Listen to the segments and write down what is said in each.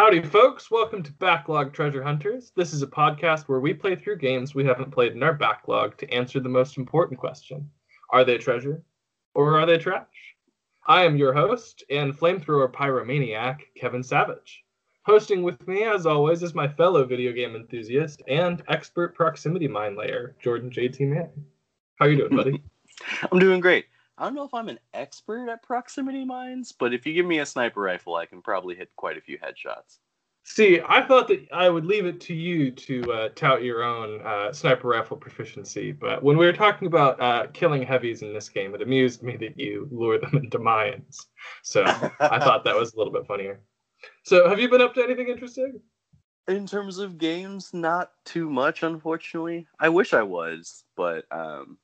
Howdy, folks. Welcome to Backlog Treasure Hunters. This is a podcast where we play through games we haven't played in our backlog to answer the most important question Are they treasure or are they trash? I am your host and flamethrower pyromaniac, Kevin Savage. Hosting with me, as always, is my fellow video game enthusiast and expert proximity mine layer, Jordan JT Manning. How are you doing, buddy? I'm doing great. I don't know if I'm an expert at proximity mines, but if you give me a sniper rifle, I can probably hit quite a few headshots. See, I thought that I would leave it to you to uh, tout your own uh, sniper rifle proficiency, but when we were talking about uh, killing heavies in this game, it amused me that you lure them into mines. So I thought that was a little bit funnier. So, have you been up to anything interesting? In terms of games, not too much, unfortunately. I wish I was, but um,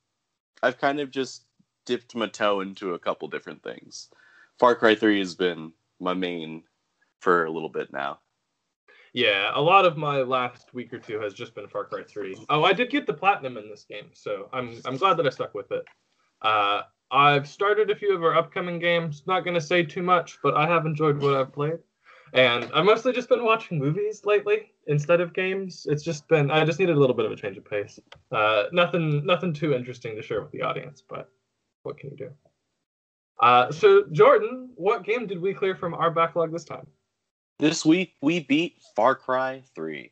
I've kind of just dipped my toe into a couple different things. Far Cry 3 has been my main for a little bit now. Yeah, a lot of my last week or two has just been Far Cry 3. Oh, I did get the platinum in this game, so I'm I'm glad that I stuck with it. Uh, I've started a few of our upcoming games. Not going to say too much, but I have enjoyed what I've played. And I've mostly just been watching movies lately instead of games. It's just been I just needed a little bit of a change of pace. Uh, nothing nothing too interesting to share with the audience, but what can you do? Uh, so Jordan, what game did we clear from our backlog this time? This week we beat Far Cry 3.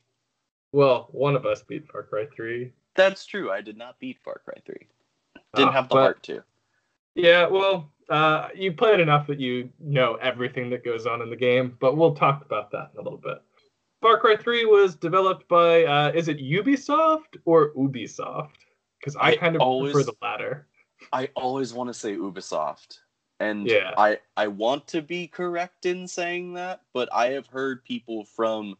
Well, one of us beat Far Cry 3. That's true. I did not beat Far Cry 3. Didn't uh, have the but, heart to. Yeah, well, uh, you played enough that you know everything that goes on in the game, but we'll talk about that in a little bit. Far Cry 3 was developed by, uh, is it Ubisoft or Ubisoft? Because I, I, kind of always, prefer the latter. I always want to say Ubisoft. And yeah. I, I want to be correct in saying that, but I have heard people from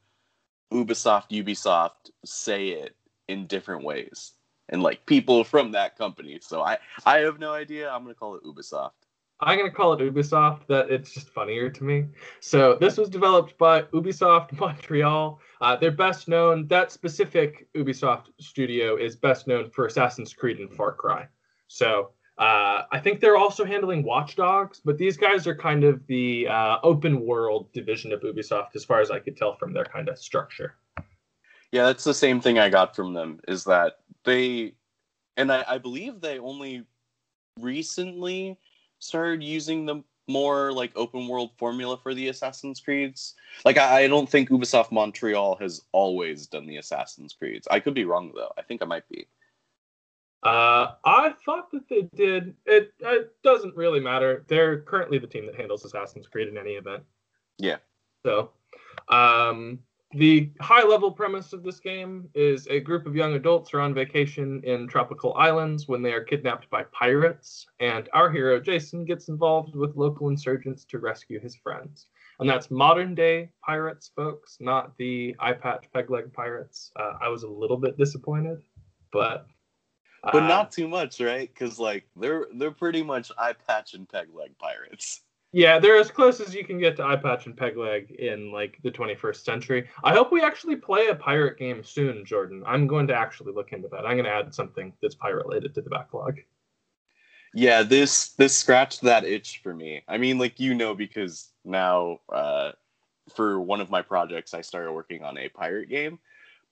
Ubisoft, Ubisoft say it in different ways. And like people from that company. So I, I have no idea. I'm going to call it Ubisoft. I'm gonna call it Ubisoft. That it's just funnier to me. So this was developed by Ubisoft Montreal. Uh, they're best known. That specific Ubisoft studio is best known for Assassin's Creed and Far Cry. So uh, I think they're also handling Watch Dogs, but these guys are kind of the uh, open world division of Ubisoft, as far as I could tell from their kind of structure. Yeah, that's the same thing I got from them. Is that they, and I, I believe they only recently started using the more like open world formula for the Assassin's Creeds. Like I, I, don't think Ubisoft Montreal has always done the Assassin's Creeds. I could be wrong though. I think I might be. Uh, I thought that they did. It, it doesn't really matter. They're currently the team that handles Assassin's Creed in any event. Yeah. So, um, the high level premise of this game is a group of young adults are on vacation in tropical islands when they are kidnapped by pirates, and our hero Jason gets involved with local insurgents to rescue his friends. And that's modern day pirates, folks, not the eye patch peg leg pirates. Uh, I was a little bit disappointed, but but uh, not too much, right? Because like they're they're pretty much eye patch and peg leg pirates. Yeah, they're as close as you can get to eye patch and peg leg in like the 21st century. I hope we actually play a pirate game soon, Jordan. I'm going to actually look into that. I'm going to add something that's pirate related to the backlog. Yeah, this this scratched that itch for me. I mean, like you know, because now uh, for one of my projects, I started working on a pirate game,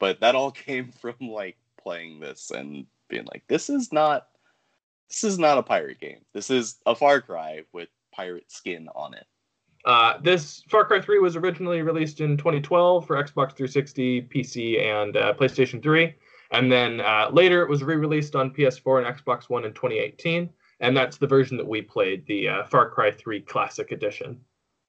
but that all came from like playing this and being like, this is not this is not a pirate game. This is a Far Cry with pirate skin on it. Uh, this Far Cry 3 was originally released in 2012 for Xbox 360, PC, and uh, PlayStation 3. And then uh, later it was re released on PS4 and Xbox One in 2018. And that's the version that we played, the uh, Far Cry 3 Classic Edition.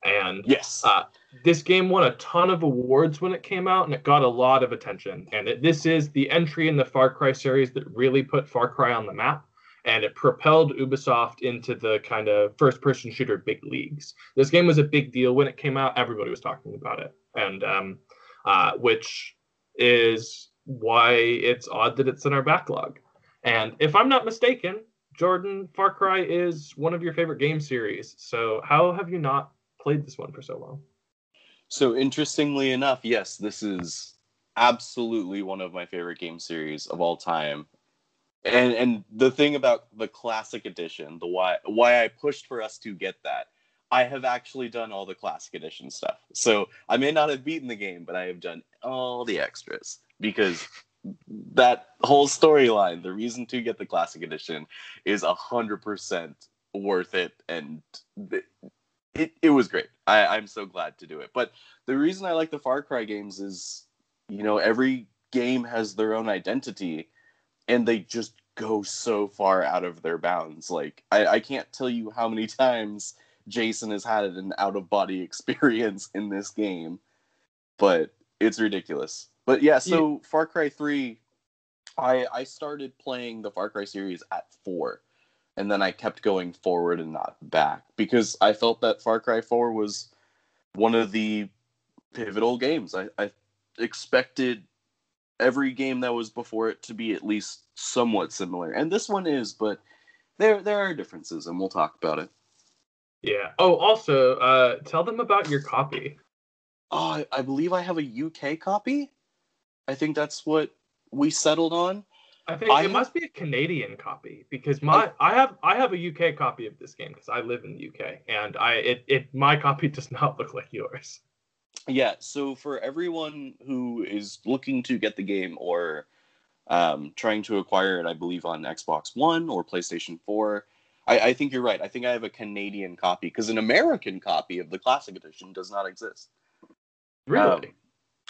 And yes, uh, this game won a ton of awards when it came out, and it got a lot of attention. And it, this is the entry in the Far Cry series that really put Far Cry on the map and it propelled Ubisoft into the kind of first person shooter big leagues. This game was a big deal when it came out. Everybody was talking about it, and um, uh, which is why it's odd that it's in our backlog. And if I'm not mistaken, Jordan, Far Cry is one of your favorite game series. So how have you not played this one for so long? So interestingly enough, yes, this is absolutely one of my favorite game series of all time and and the thing about the classic edition the why why i pushed for us to get that I have actually done all the classic edition stuff. So I may not have beaten the game, but I have done all the extras because that whole storyline, the reason to get the classic edition, is a hundred percent worth it, and it it was great. I, I'm so glad to do it. But the reason I like the Far Cry games is, you know, every game has their own identity, and they just go so far out of their bounds. Like I, I can't tell you how many times Jason has had an out of body experience in this game, but it's ridiculous. But yeah, so yeah. Far Cry 3 I I started playing the Far Cry series at 4 and then I kept going forward and not back because I felt that Far Cry 4 was one of the pivotal games. I, I expected every game that was before it to be at least somewhat similar, and this one is, but there there are differences, and we'll talk about it. Yeah. Oh, also, uh, tell them about your copy. Oh, I, I believe I have a UK copy. I think that's what we settled on. I think I it must be a Canadian copy because my I, I have I have a UK copy of this game because I live in the UK and I it, it my copy does not look like yours. Yeah, so for everyone who is looking to get the game or um, trying to acquire it, I believe on Xbox One or PlayStation Four, I, I think you're right. I think I have a Canadian copy because an American copy of the Classic Edition does not exist. Really? Um,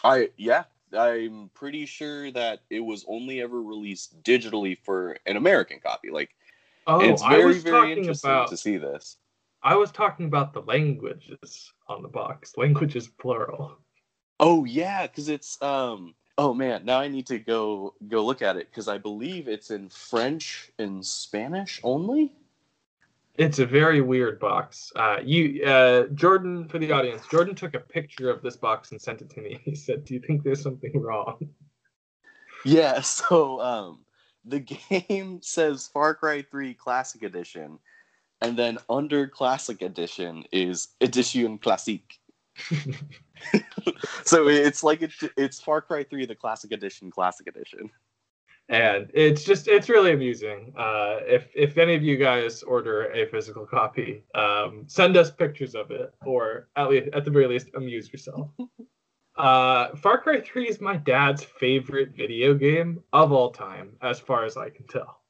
I yeah, I'm pretty sure that it was only ever released digitally for an American copy. Like, oh, it's very very interesting about, to see this. I was talking about the languages on the box. Languages plural. Oh yeah, because it's um. Oh man, now I need to go go look at it because I believe it's in French and Spanish only. It's a very weird box. Uh, you, uh, Jordan, for the audience, Jordan took a picture of this box and sent it to me. He said, "Do you think there's something wrong?" Yeah. So um, the game says Far Cry 3 Classic Edition, and then under Classic Edition is Edition Classique. so it's like it's, it's Far Cry 3 the Classic Edition Classic Edition and it's just it's really amusing. Uh, if if any of you guys order a physical copy, um, send us pictures of it, or at least at the very least, amuse yourself. Uh, Far Cry 3 is my dad's favorite video game of all time, as far as I can tell.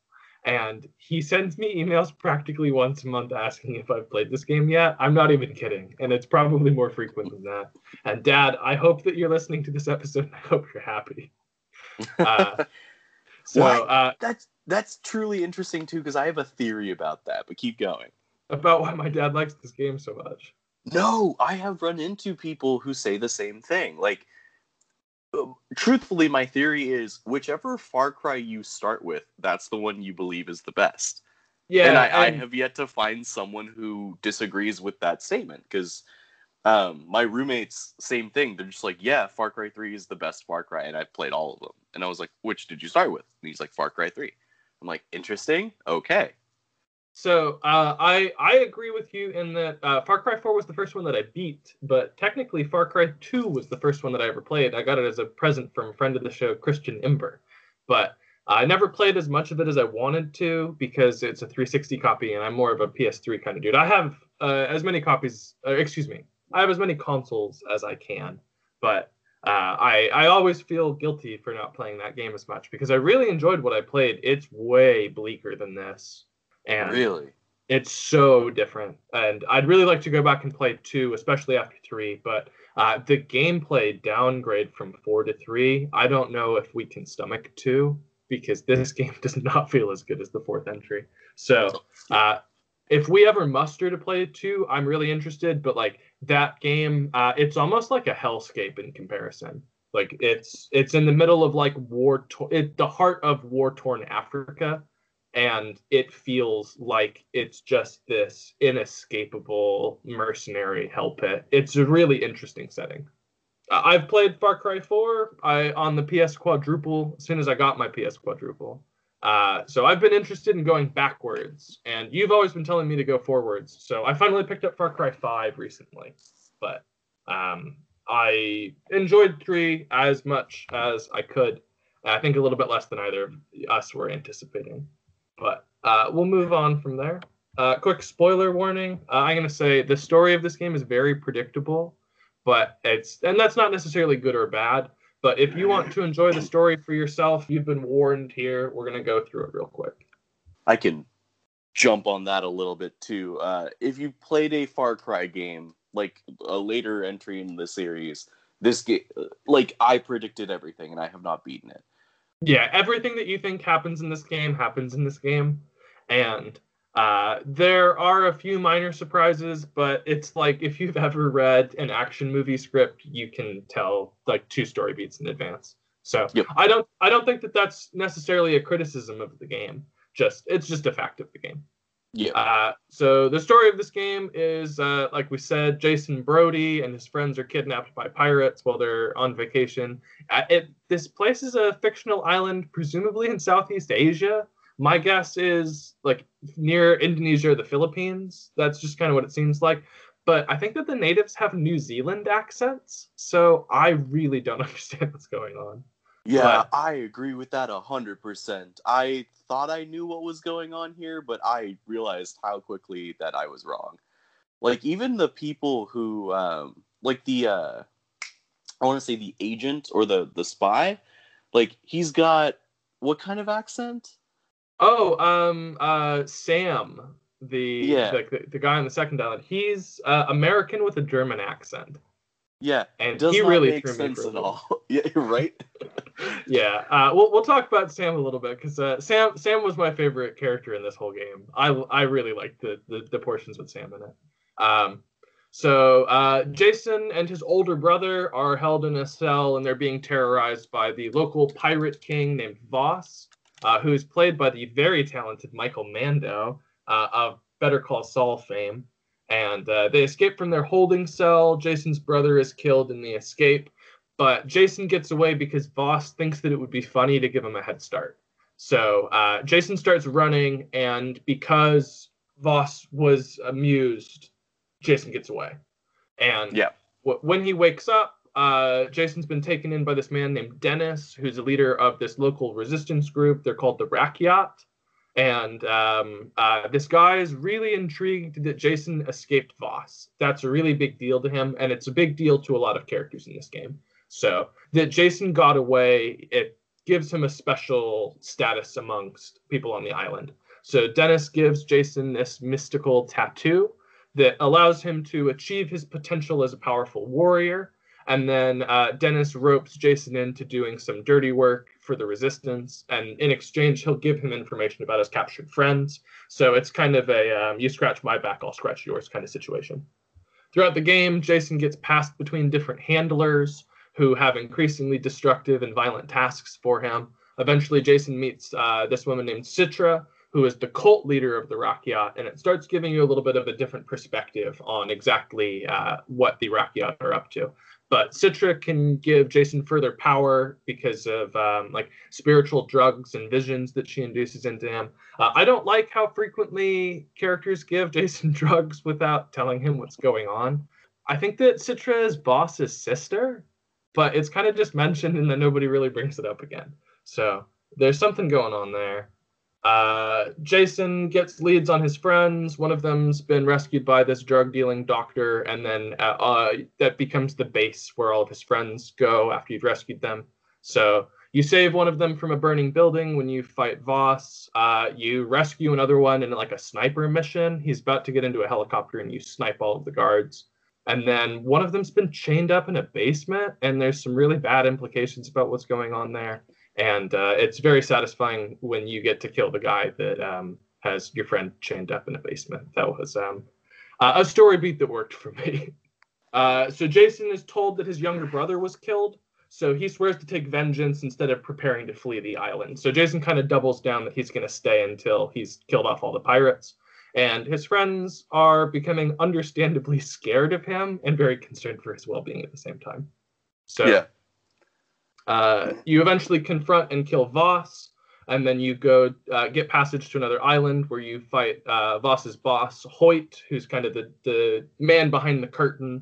And he sends me emails practically once a month asking if I've played this game yet. I'm not even kidding. And it's probably more frequent than that. And dad, I hope that you're listening to this episode. I hope you're happy. Uh, so uh, that's that's truly interesting too, because I have a theory about that. But keep going. About why my dad likes this game so much. No, I have run into people who say the same thing. Like, um, truthfully, my theory is whichever Far Cry you start with, that's the one you believe is the best. Yeah, and I, and... I have yet to find someone who disagrees with that statement because um, my roommates, same thing. They're just like, yeah, Far Cry 3 is the best Far Cry, and I've played all of them. And I was like, which did you start with? And he's like, Far Cry 3. I'm like, interesting. Okay. So uh, I I agree with you in that uh, Far Cry 4 was the first one that I beat, but technically Far Cry 2 was the first one that I ever played. I got it as a present from a friend of the show, Christian Imber, but I never played as much of it as I wanted to because it's a 360 copy, and I'm more of a PS3 kind of dude. I have uh, as many copies, uh, excuse me, I have as many consoles as I can, but uh, I I always feel guilty for not playing that game as much because I really enjoyed what I played. It's way bleaker than this, and really, it's so different. And I'd really like to go back and play two, especially after three. But uh, the gameplay downgrade from four to three, I don't know if we can stomach two because this game does not feel as good as the fourth entry. So uh, if we ever muster to play two, I'm really interested. But like that game, uh, it's almost like a hellscape in comparison. Like it's it's in the middle of like war, to- it, the heart of war torn Africa, and it feels like it's just this inescapable mercenary hell pit. It's a really interesting setting. I've played Far Cry 4 I on the PS quadruple as soon as I got my PS quadruple. Uh, so I've been interested in going backwards, and you've always been telling me to go forwards. So I finally picked up Far Cry 5 recently, but um, I enjoyed 3 as much as I could. I think a little bit less than either of us were anticipating, but uh, we'll move on from there. Uh, quick spoiler warning. Uh, I'm gonna say the story of this game is very predictable, but it's and that's not necessarily good or bad. But if you want to enjoy the story for yourself, you've been warned here. We're gonna go through it real quick. I can jump on that a little bit too. Uh, if you played a Far Cry game, like a later entry in the series, this game, like I predicted everything, and I have not beaten it. Yeah, everything that you think happens in this game happens in this game, and uh, there are a few minor surprises, but it's like if you've ever read an action movie script, you can tell like two story beats in advance. So Yep. I don't I don't think that that's necessarily a criticism of the game. Just it's just a fact of the game. Yeah. Uh, so the story of this game is, uh, like we said, Jason Brody and his friends are kidnapped by pirates while they're on vacation. Uh, it this place is a fictional island, presumably in Southeast Asia. My guess is like near Indonesia or the Philippines. That's just kind of what it seems like. But I think that the natives have New Zealand accents, so I really don't understand what's going on. Yeah, But- I agree with that a hundred percent. I thought I knew what was going on here, but I realized how quickly that I was wrong. Like even the people who, um, like the, uh, I want to say the agent or the the spy, like he's got what kind of accent? Oh, um, uh, Sam, the Yeah. the, the, the guy on the second island, he's uh, American with a German accent, Yeah, and does he not really make threw me sense at all. yeah, you're right. Yeah, uh, we'll we'll talk about Sam a little bit because uh, Sam Sam was my favorite character in this whole game. I I really liked the the, the portions with Sam in it. Um, so uh, Jason and his older brother are held in a cell and they're being terrorized by the local pirate king named Vaas, uh, who is played by the very talented Michael Mando uh, of Better Call Saul fame. And uh, they escape from their holding cell. Jason's brother is killed in the escape, but Jason gets away because Vaas thinks that it would be funny to give him a head start. So uh, Jason starts running, and because Vaas was amused, Jason gets away. And Yeah. w- when he wakes up, uh, Jason's been taken in by this man named Dennis, who's a leader of this local resistance group. They're called the Rakyat. And um, uh, this guy is really intrigued that Jason escaped Vaas. That's a really big deal to him, and it's a big deal to a lot of characters in this game. So that Jason got away, it gives him a special status amongst people on the island. So Dennis gives Jason this mystical tattoo that allows him to achieve his potential as a powerful warrior. And then uh, Dennis ropes Jason into doing some dirty work for the resistance. And in exchange, he'll give him information about his captured friends. So it's kind of a um, you scratch my back, I'll scratch yours kind of situation. Throughout the game, Jason gets passed between different handlers who have increasingly destructive and violent tasks for him. Eventually, Jason meets uh, this woman named Citra, who is the cult leader of the Rakyat, and it starts giving you a little bit of a different perspective on exactly uh, what the Rakyat are up to. But Citra can give Jason further power because of um, like spiritual drugs and visions that she induces into him. Uh, I don't like how frequently characters give Jason drugs without telling him what's going on. I think that Citra is Vaas's sister, but it's kind of just mentioned and then nobody really brings it up again. So there's something going on there. Uh, Jason gets leads on his friends. One of them's been rescued by this drug dealing doctor, and then uh, uh, that becomes the base where all of his friends go after you've rescued them. So you save one of them from a burning building when you fight Vaas. Uh, you rescue another one in like a sniper mission. He's about to get into a helicopter, and you snipe all of the guards. And then one of them's been chained up in a basement, and there's some really bad implications about what's going on there and uh, it's very satisfying when you get to kill the guy that um, has your friend chained up in a basement. That was um, uh, a story beat that worked for me. Uh, so Jason is told that his younger brother was killed, so he swears to take vengeance instead of preparing to flee the island. So Jason kind of doubles down that he's going to stay until he's killed off all the pirates. And his friends are becoming understandably scared of him and very concerned for his well-being at the same time. So yeah. Uh, you eventually confront and kill Vaas, and then you go uh, get passage to another island where you fight uh, Vaas's boss, Hoyt, who's kind of the, the man behind the curtain.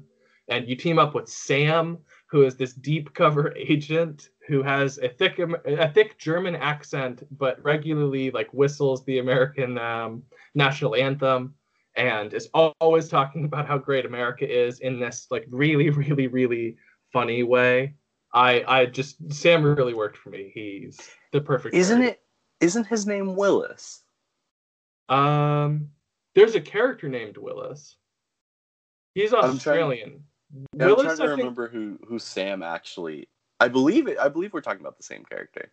and you team up with Sam, who is this deep cover agent who has a thick a thick German accent, but regularly like whistles the American um, national anthem, and is always talking about how great America is in this like really really really funny way. I I just Sam really worked for me. He's the perfect. Isn't it? Isn't his name Willis? Um, there's a character named Willis. He's Australian. I'm trying, Willis, I'm trying to remember who who Sam actually. I believe it. I believe we're talking about the same character.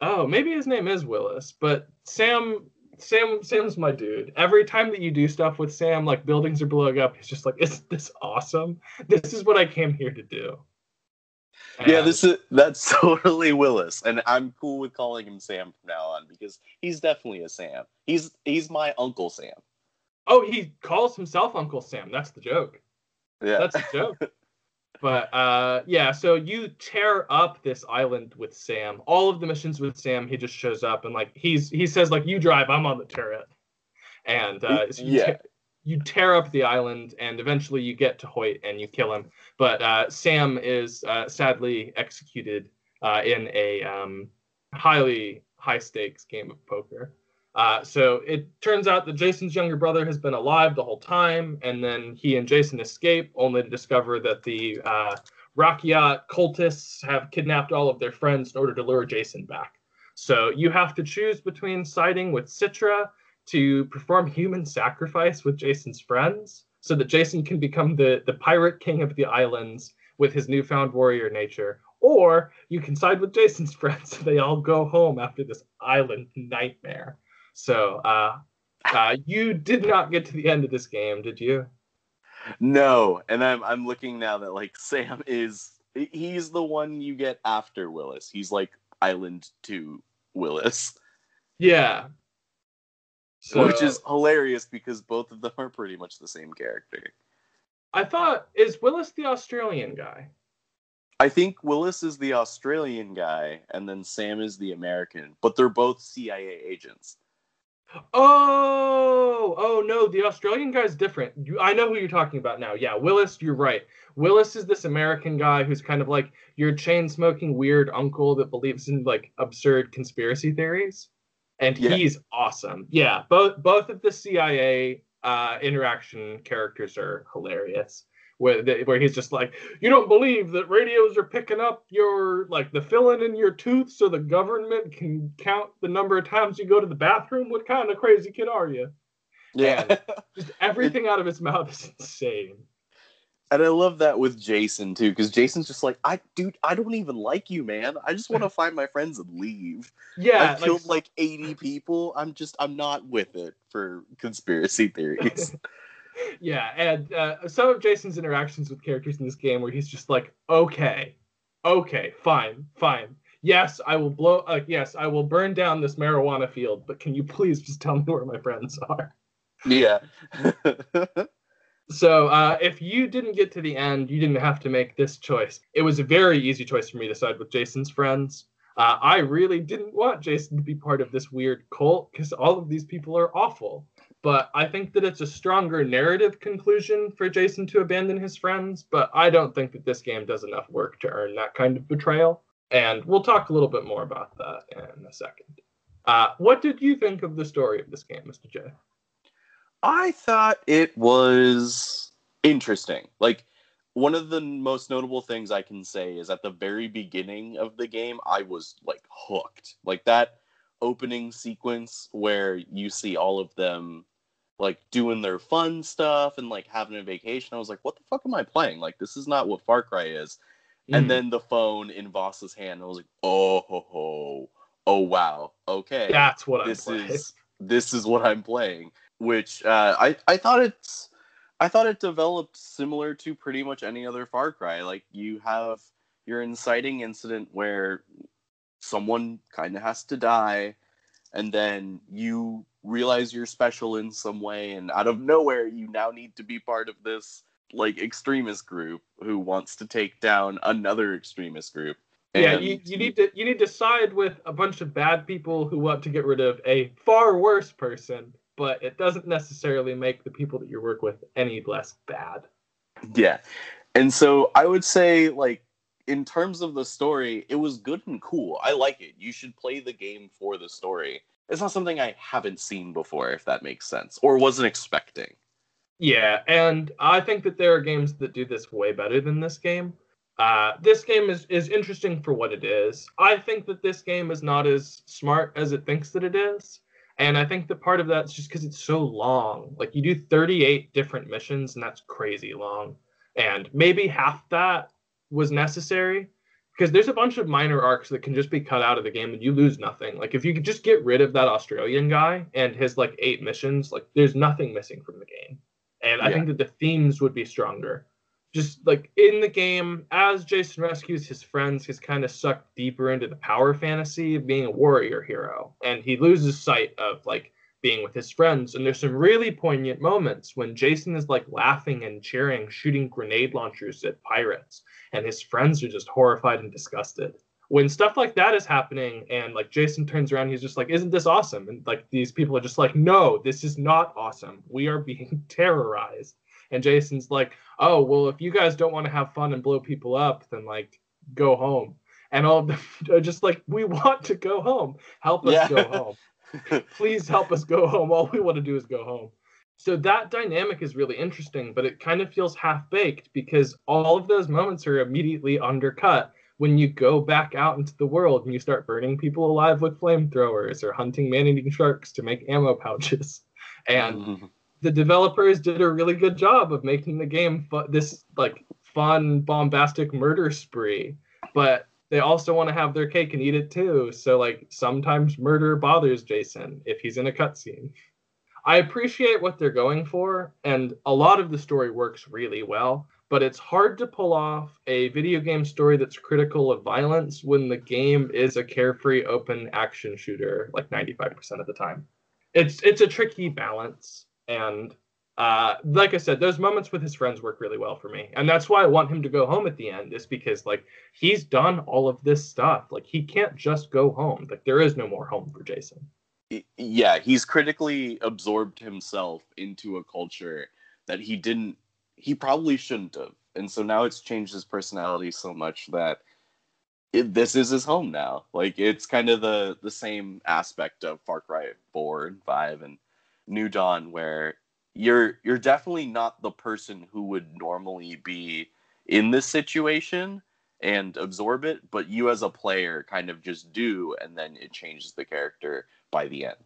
Oh, maybe his name is Willis, but Sam Sam Sam's my dude. Every time that you do stuff with Sam, like buildings are blowing up, he's just like, "Isn't this awesome? This is what I came here to do." Yeah, this is that's totally Willis, and I'm cool with calling him Sam from now on because he's definitely a Sam. He's he's my Uncle Sam. Oh, he calls himself Uncle Sam. That's the joke. Yeah, that's the joke. but uh, yeah, so you tear up this island with Sam. All of the missions with Sam, he just shows up and like he's he says like you drive, I'm on the turret, and uh, yeah. Te- you tear up the island and eventually you get to Hoyt and you kill him. But uh, Sam is uh, sadly executed uh, in a um, highly high stakes game of poker. Uh, so it turns out that Jason's younger brother has been alive the whole time, and then he and Jason escape, only to discover that the uh, Rakyat cultists have kidnapped all of their friends in order to lure Jason back. So you have to choose between siding with Citra to perform human sacrifice with Jason's friends so that Jason can become the, the pirate king of the islands with his newfound warrior nature. Or you can side with Jason's friends so they all go home after this island nightmare. So uh, uh, you did not get to the end of this game, did you? No, and I'm I'm looking now that like Sam is he's the one you get after Willis. He's like Island 2 Willis. Yeah, so, Which is hilarious because both of them are pretty much the same character. I thought is Willis the Australian guy? I think Willis is the Australian guy and then Sam is the American, but they're both CIA agents. Oh, oh no, the Australian guy's different. You, I know who you're talking about now. Yeah, Willis, you're right. Willis is this American guy who's kind of like your chain smoking weird uncle that believes in like absurd conspiracy theories and yeah. he's awesome. Yeah, both both of the CIA uh, interaction characters are hilarious. Where, where he's just like, you don't believe that radios are picking up your like the filling in your tooth so the government can count the number of times you go to the bathroom. What kind of crazy kid are you? Yeah, just everything out of his mouth is insane. And I love that with Jason too, because Jason's just like, I dude, I don't even like you, man. I just want to find my friends and leave. Yeah. I've killed like 80 people. I'm just I'm not with it for conspiracy theories. yeah, and uh, some of Jason's interactions with characters in this game where he's just like, okay, okay, fine, fine. Yes, I will blow uh, yes, I will burn down this marijuana field, but can you please just tell me where my friends are? Yeah. So uh, if you didn't get to the end, you didn't have to make this choice. It was a very easy choice for me to side with Jason's friends. Uh, I really didn't want Jason to be part of this weird cult because all of these people are awful. But I think that it's a stronger narrative conclusion for Jason to abandon his friends. But I don't think that this game does enough work to earn that kind of betrayal. And we'll talk a little bit more about that in a second. Uh, what did you think of the story of this game, Mr. J? I thought it was interesting. Like one of the most notable things I can say is at the very beginning of the game, I was like hooked. Like that opening sequence where you see all of them like doing their fun stuff and like having a vacation. I was like, what the fuck am I playing? Like this is not what Far Cry is. Mm. And then the phone in Vaas's hand, I was like, oh ho ho, oh wow, okay, that's what this I'm is. This is what I'm playing which uh, I I thought it's I thought it developed similar to pretty much any other Far Cry. Like you have your inciting incident where someone kind of has to die, and then you realize you're special in some way, and out of nowhere you now need to be part of this like extremist group who wants to take down another extremist group. And yeah, you, you need to you need to side with a bunch of bad people who want to get rid of a far worse person but it doesn't necessarily make the people that you work with any less bad. Yeah. And so I would say, like, in terms of the story, it was good and cool. I like it. You should play the game for the story. It's not something I haven't seen before, if that makes sense, or wasn't expecting. Yeah, and I think that there are games that do this way better than this game. Uh, this game is, is interesting for what it is. I think that this game is not as smart as it thinks that it is. And I think that part of that's just because it's so long. Like you do 38 different missions, and that's crazy long. And maybe half that was necessary because there's a bunch of minor arcs that can just be cut out of the game and you lose nothing. Like if you could just get rid of that Australian guy and his like eight missions, like there's nothing missing from the game. And I think that the themes would be stronger just like in the game, as Jason rescues his friends, he's kind of sucked deeper into the power fantasy of being a warrior hero. And he loses sight of like being with his friends. And there's some really poignant moments when Jason is like laughing and cheering, shooting grenade launchers at pirates, and his friends are just horrified and disgusted. When stuff like that is happening, and like Jason turns around, he's just like, Isn't this awesome? And like these people are just like, No, this is not awesome. We are being terrorized and Jason's like, "Oh, well, if you guys don't want to have fun and blow people up, then like go home." And all of them are just like, "We want to go home. Help us yeah. go home. Please help us go home. All we want to do is go home." So that dynamic is really interesting, but it kind of feels half baked because all of those moments are immediately undercut when you go back out into the world and you start burning people alive with flamethrowers or hunting man-eating sharks to make ammo pouches. And mm-hmm the developers did a really good job of making the game fu- this like fun bombastic murder spree but they also want to have their cake and eat it too so like sometimes murder bothers jason if he's in a cutscene. I appreciate what they're going for and a lot of the story works really well but it's hard to pull off a video game story that's critical of violence when the game is a carefree open action shooter like 95% of the time. It's it's a tricky balance and uh, like I said, those moments with his friends work really well for me, and that's why I want him to go home at the end. Is because like he's done all of this stuff. Like he can't just go home. Like there is no more home for Jason. Yeah, he's critically absorbed himself into a culture that he didn't. He probably shouldn't have, and so now it's changed his personality so much that it, this is his home now. Like it's kind of the the same aspect of Far Cry Four and Five and New Dawn where you're you're definitely not the person who would normally be in this situation and absorb it, but you as a player kind of just do, and then it changes the character by the end.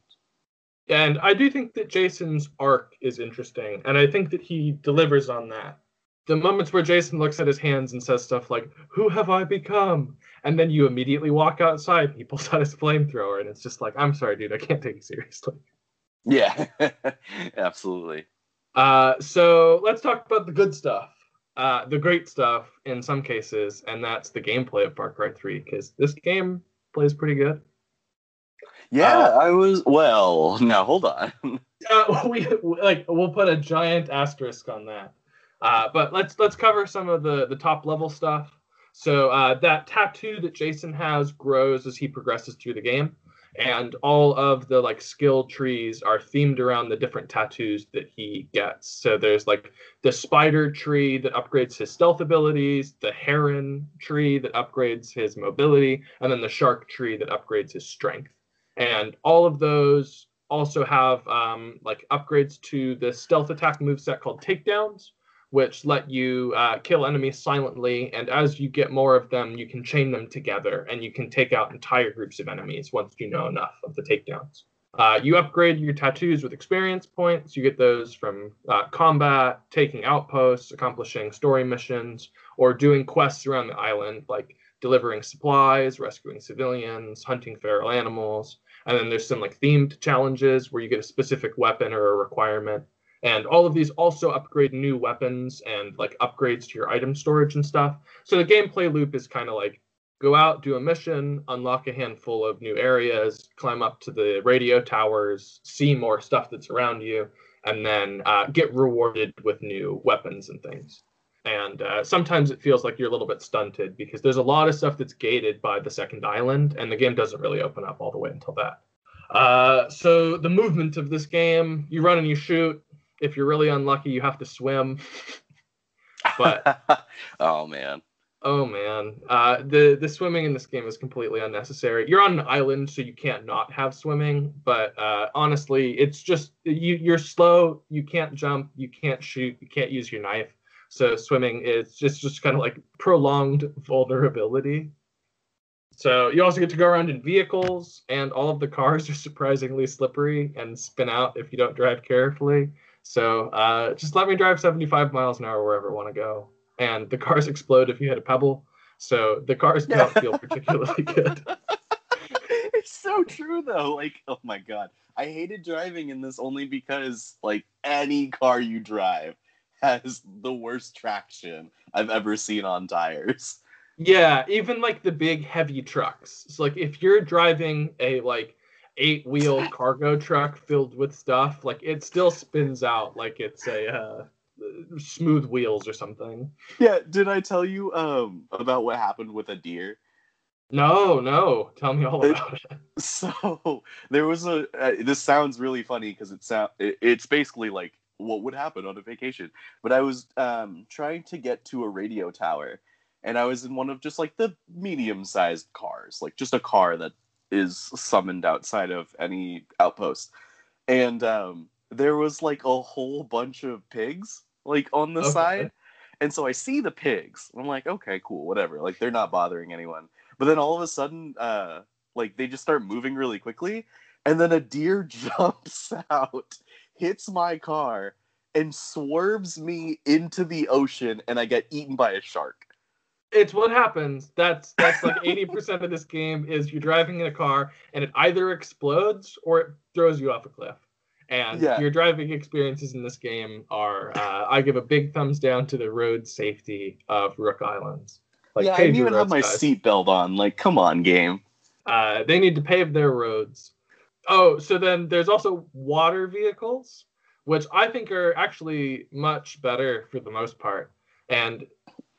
And I do think that Jason's arc is interesting, and I think that he delivers on that. The moments where Jason looks at his hands and says stuff like, Who have I become? And then you immediately walk outside he pulls out his flamethrower, and it's just like, I'm sorry, dude, I can't take you seriously. Yeah, absolutely. Uh, so let's talk about the good stuff, uh, the great stuff in some cases, and that's the gameplay of Far Cry 3 because this game plays pretty good. Yeah, uh, I was. Well, now hold on. uh, we like we'll put a giant asterisk on that. Uh, but let's let's cover some of the the top level stuff. So uh, that tattoo that Jason has grows as he progresses through the game and all of the like skill trees are themed around the different tattoos that he gets. So there's like the spider tree that upgrades his stealth abilities the heron tree that upgrades his mobility and then the shark tree that upgrades his strength. And all of those also have um, like upgrades to the stealth attack move set called takedowns which let you uh, kill enemies silently. And as you get more of them, you can chain them together and you can take out entire groups of enemies once you know enough of the takedowns. Uh, you upgrade your tattoos with experience points. You get those from uh, combat, taking outposts, accomplishing story missions, or doing quests around the island, like delivering supplies, rescuing civilians, hunting feral animals. And then there's some like themed challenges where you get a specific weapon or a requirement. And all of these also upgrade new weapons and like upgrades to your item storage and stuff. So the gameplay loop is kind of like go out, do a mission, unlock a handful of new areas, climb up to the radio towers, see more stuff that's around you, and then uh, get rewarded with new weapons and things. And uh, sometimes it feels like you're a little bit stunted because there's a lot of stuff that's gated by the second island, and the game doesn't really open up all the way until that. Uh, so the movement of this game, you run and you shoot if you're really unlucky, you have to swim. But oh man. Oh man, uh, the the swimming in this game is completely unnecessary. You're on an island, so you can't not have swimming. But uh, honestly, it's just you you're slow. You can't jump. You can't shoot. You can't use your knife. So swimming is just just kind of like prolonged vulnerability. So you also get to go around in vehicles, and all of the cars are surprisingly slippery and spin out if you don't drive carefully. So uh, just let me drive 75 miles an hour wherever I want to go and the cars explode if you hit a pebble. So the cars don't feel particularly good. it's so true though. Like, oh my god. I hated driving in this only because like any car you drive has the worst traction I've ever seen on tires. Yeah, even like the big heavy trucks. So like if you're driving a like eight wheel cargo truck filled with stuff, like it still spins out like it's a uh, smooth wheels or something. Yeah, did I tell you um about what happened with a deer? No, no. Tell me all about it. So there was a. Uh, this sounds really funny because it sound. It, it's basically like what would happen on a vacation. But I was um trying to get to a radio tower, and I was in one of just like the medium-sized cars, like just a car that is summoned outside of any outpost, and um there was like a whole bunch of pigs like on the okay. side. And so I see the pigs. I'm like, okay, cool, whatever. Like they're not bothering anyone. But then all of a sudden, uh, like they just start moving really quickly, and then a deer jumps out, hits my car, and swerves me into the ocean, and I get eaten by a shark. It's what happens. That's that's like eighty percent of this game is you're driving in a car and it either explodes or it throws you off a cliff. And yeah. your driving experiences in this game are, uh, I give a big thumbs down to the road safety of Rook Islands. Like, yeah, I didn't even have my seatbelt on. Like, come on, game. Uh, they need to pave their roads. Oh, so then there's also water vehicles, which I think are actually much better for the most part. And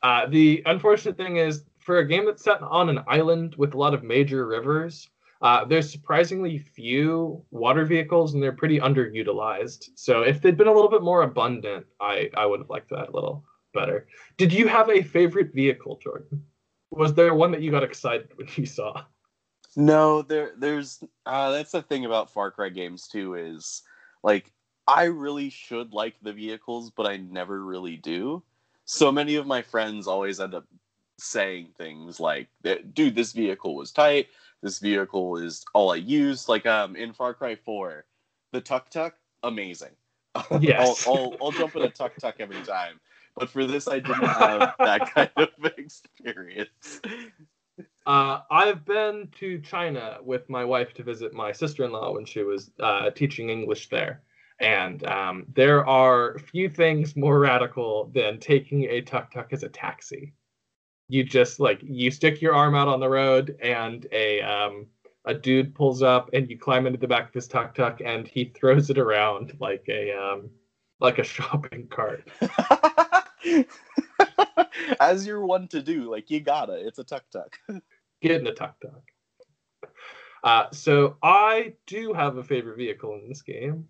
uh, the unfortunate thing is, for a game that's set on an island with a lot of major rivers, uh, there's surprisingly few water vehicles, and they're pretty underutilized. So if they'd been a little bit more abundant, I I would have liked that a little better. Did you have a favorite vehicle, Jordan? Was there one that you got excited when you saw? No, there there's uh, that's the thing about Far Cry games too is like I really should like the vehicles, but I never really do. So many of my friends always end up saying things like, "Dude, this vehicle was tight this vehicle is all I use. Like um in Far Cry 4, the tuk tuk, amazing. Yes. I'll, I'll, I'll jump in a tuk tuk every time. But for this, I didn't have that kind of experience. Uh, I've been to China with my wife to visit my sister-in-law when she was uh, teaching English there, and um, there are few things more radical than taking a tuk tuk as a taxi you just like you stick your arm out on the road and a um a dude pulls up and you climb into the back of his tuk tuk and he throws it around like a um like a shopping cart. As you're one to do, like you gotta. It's a tuk tuk. Get in a tuk tuk. Uh, so I do have a favorite vehicle in this game.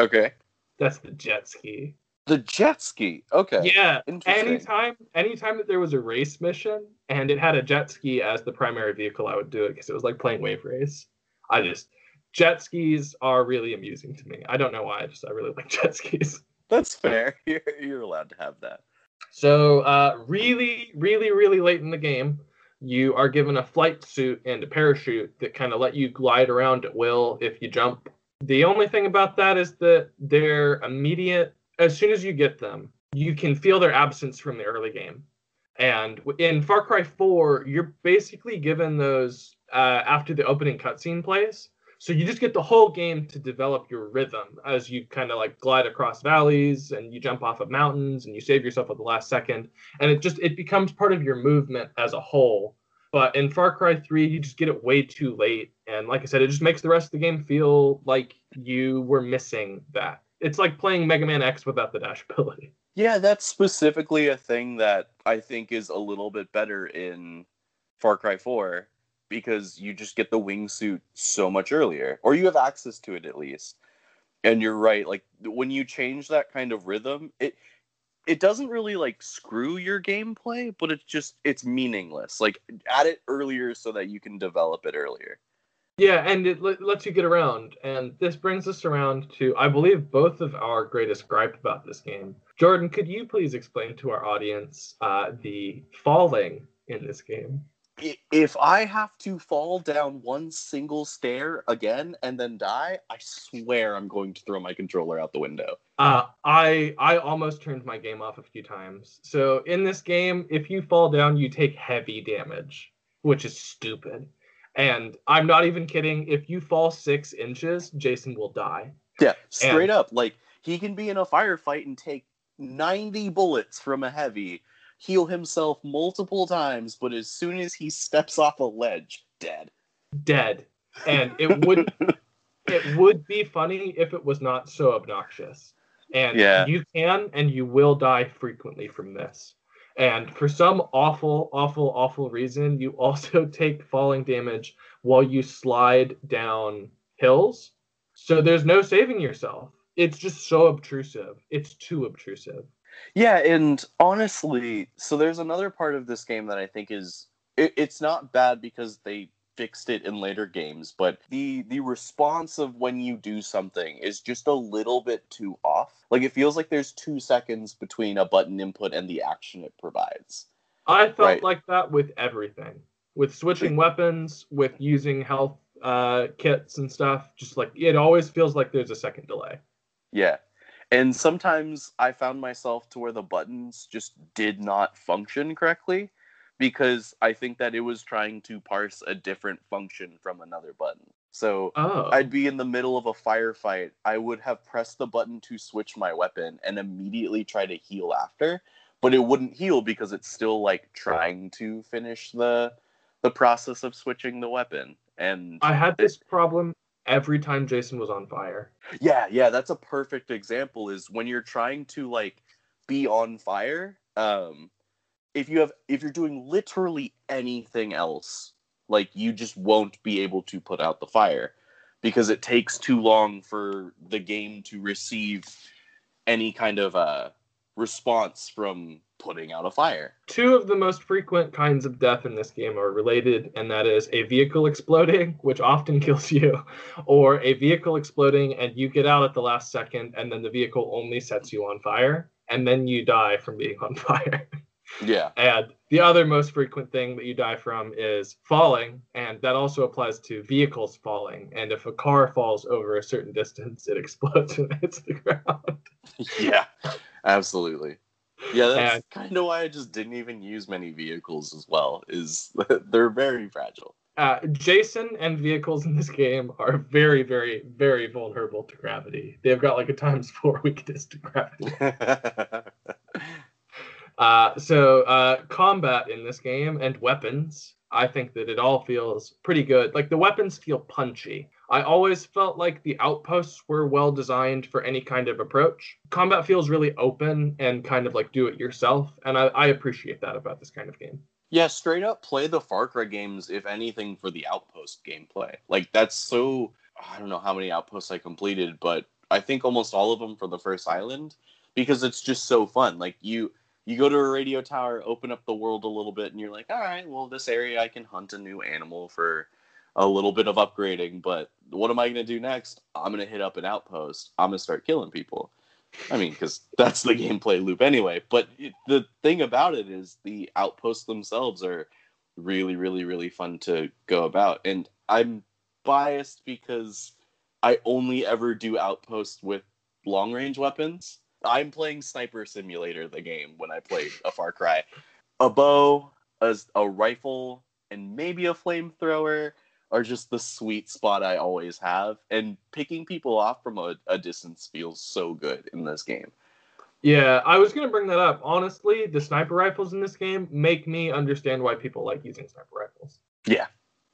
Okay. That's the jet ski. The jet ski. Okay. Yeah. Anytime, anytime that there was a race mission and it had a jet ski as the primary vehicle, I would do it because it was like playing wave race. I just jet skis are really amusing to me. I don't know why. I just I really like jet skis. That's fair. You're you're allowed to have that. So uh, really, really, really late in the game, you are given a flight suit and a parachute that kind of let you glide around at will if you jump. The only thing about that is that they're immediate as soon as you get them, you can feel their absence from the early game. And in Far Cry 4, you're basically given those uh, after the opening cutscene plays. So you just get the whole game to develop your rhythm as you kind of like glide across valleys and you jump off of mountains and you save yourself at the last second. And it just it becomes part of your movement as a whole. But in Far Cry 3, you just get it way too late. And like I said, it just makes the rest of the game feel like you were missing that it's like playing Mega Man X without the dash ability. Yeah, that's specifically a thing that I think is a little bit better in Far Cry 4 because you just get the wingsuit so much earlier, or you have access to it at least. And you're right, like when you change that kind of rhythm, it it doesn't really like screw your gameplay, but it's just it's meaningless. Like add it earlier so that you can develop it earlier. Yeah, and it l- lets you get around. And this brings us around to, I believe, both of our greatest gripe about this game. Jordan, could you please explain to our audience uh, the falling in this game? If I have to fall down one single stair again and then die, I swear I'm going to throw my controller out the window. Uh, I I almost turned my game off a few times. So in this game, if you fall down, you take heavy damage, which is stupid. And I'm not even kidding. If you fall six inches, Jason will die. Yeah, straight and, up. Like he can be in a firefight and take 90 bullets from a heavy, heal himself multiple times, but as soon as he steps off a ledge, dead. Dead. And it would it would be funny if it was not so obnoxious. And yeah. you can and you will die frequently from this. And for some awful, awful, awful reason, you also take falling damage while you slide down hills. So there's no saving yourself. It's just so obtrusive. It's too obtrusive. Yeah, and honestly, so there's another part of this game that I think is it, it's not bad because they fixed it in later games, but the the response of when you do something is just a little bit too off. Like it feels like there's two seconds between a button input and the action it provides. I felt right. like that with everything, with switching weapons, with using health uh, kits and stuff. Just like it always feels like there's a second delay. Yeah. And sometimes I found myself to where the buttons just did not function correctly because I think that it was trying to parse a different function from another button. So oh. I'd be in the middle of a firefight. I would have pressed the button to switch my weapon and immediately try to heal after, but it wouldn't heal because it's still like trying to finish the the process of switching the weapon. And I had this problem every time Jason was on fire. Yeah, yeah, that's a perfect example is when you're trying to like be on fire, um if you have if you're doing literally anything else, like you just won't be able to put out the fire because it takes too long for the game to receive any kind of uh, response from putting out a fire. Two of the most frequent kinds of death in this game are related, and that is a vehicle exploding, which often kills you, or a vehicle exploding and you get out at the last second, and then the vehicle only sets you on fire, and then you die from being on fire. Yeah. And the other most frequent thing that you die from is falling, and that also applies to vehicles falling. And if a car falls over a certain distance, it explodes and hits the ground. yeah, absolutely. Yeah, that's kind of why I just didn't even use many vehicles as well. Is they're very fragile. Uh, Jason and vehicles in this game are very, very, very vulnerable to gravity. They've got like a times four weakness to gravity. Uh, so uh, combat in this game and weapons, I think that it all feels pretty good. Like the weapons feel punchy. I always felt like the outposts were well designed for any kind of approach. Combat feels really open and kind of like do it yourself, and I, I appreciate that about this kind of game. Yeah, straight up play the Far Cry games, if anything, for the outpost gameplay. Like that's so. I don't know how many outposts I completed, but I think almost all of them for the first island because it's just so fun. Like you you go to a radio tower, open up the world a little bit, and you're like, all right, well, this area I can hunt a new animal for a little bit of upgrading, but what am I going to do next? I'm going to hit up an outpost. I'm going to start killing people. I mean, because that's the gameplay loop anyway. But it, the thing about it is the outposts themselves are really, really, really fun to go about. And I'm biased because I only ever do outposts with long range weapons. I'm playing Sniper Simulator, the game, when I play a Far Cry. A bow, a, a rifle, and maybe a flamethrower are just the sweet spot I always have. And picking people off from a, a distance feels so good in this game. Yeah, I was going to bring that up. Honestly, the sniper rifles in this game make me understand why people like using sniper rifles. Yeah.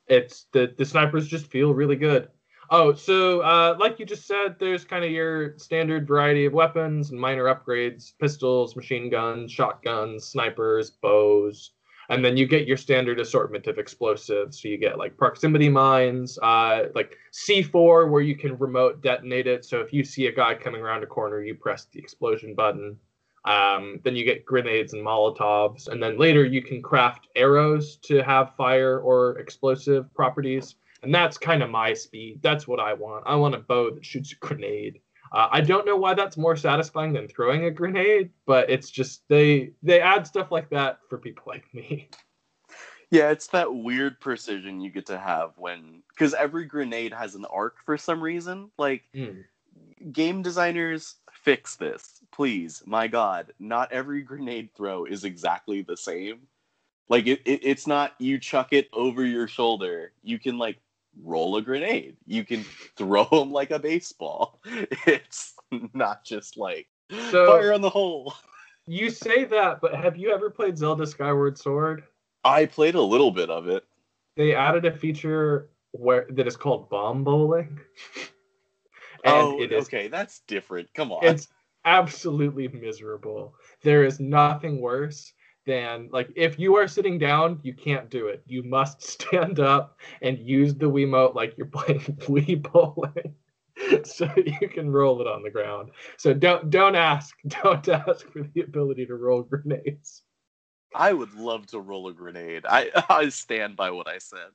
It's the the snipers just feel really good. Oh, so uh, like you just said, there's kind of your standard variety of weapons and minor upgrades: pistols, machine guns, shotguns, snipers, bows, and then you get your standard assortment of explosives. So you get like proximity mines, uh, like C4, where you can remote detonate it. So if you see a guy coming around a corner, you press the explosion button. Um, then you get grenades and molotovs, and then later you can craft arrows to have fire or explosive properties. And that's kind of my speed. That's what I want. I want a bow that shoots a grenade. Uh, I don't know why that's more satisfying than throwing a grenade, but it's just they they add stuff like that for people like me. Yeah, it's that weird precision you get to have when because every grenade has an arc for some reason. Like Mm. game designers fix this, please. My God, not every grenade throw is exactly the same. Like it, it, it's not you chuck it over your shoulder. You can like roll a grenade. You can throw them like a baseball. It's not just like So- fire on the hole. You say that, but have you ever played Zelda Skyward Sword? I played a little bit of it. They added a feature where that is called bomb bowling. and oh, it is okay, that's different. Come on. it's absolutely miserable. There is nothing worse than like if you are sitting down, you can't do it. You must stand up and use the Wiimote like you're playing Wii bowling. so you can roll it on the ground. So don't don't ask. Don't ask for the ability to roll grenades. I would love to roll a grenade. I I stand by what I said.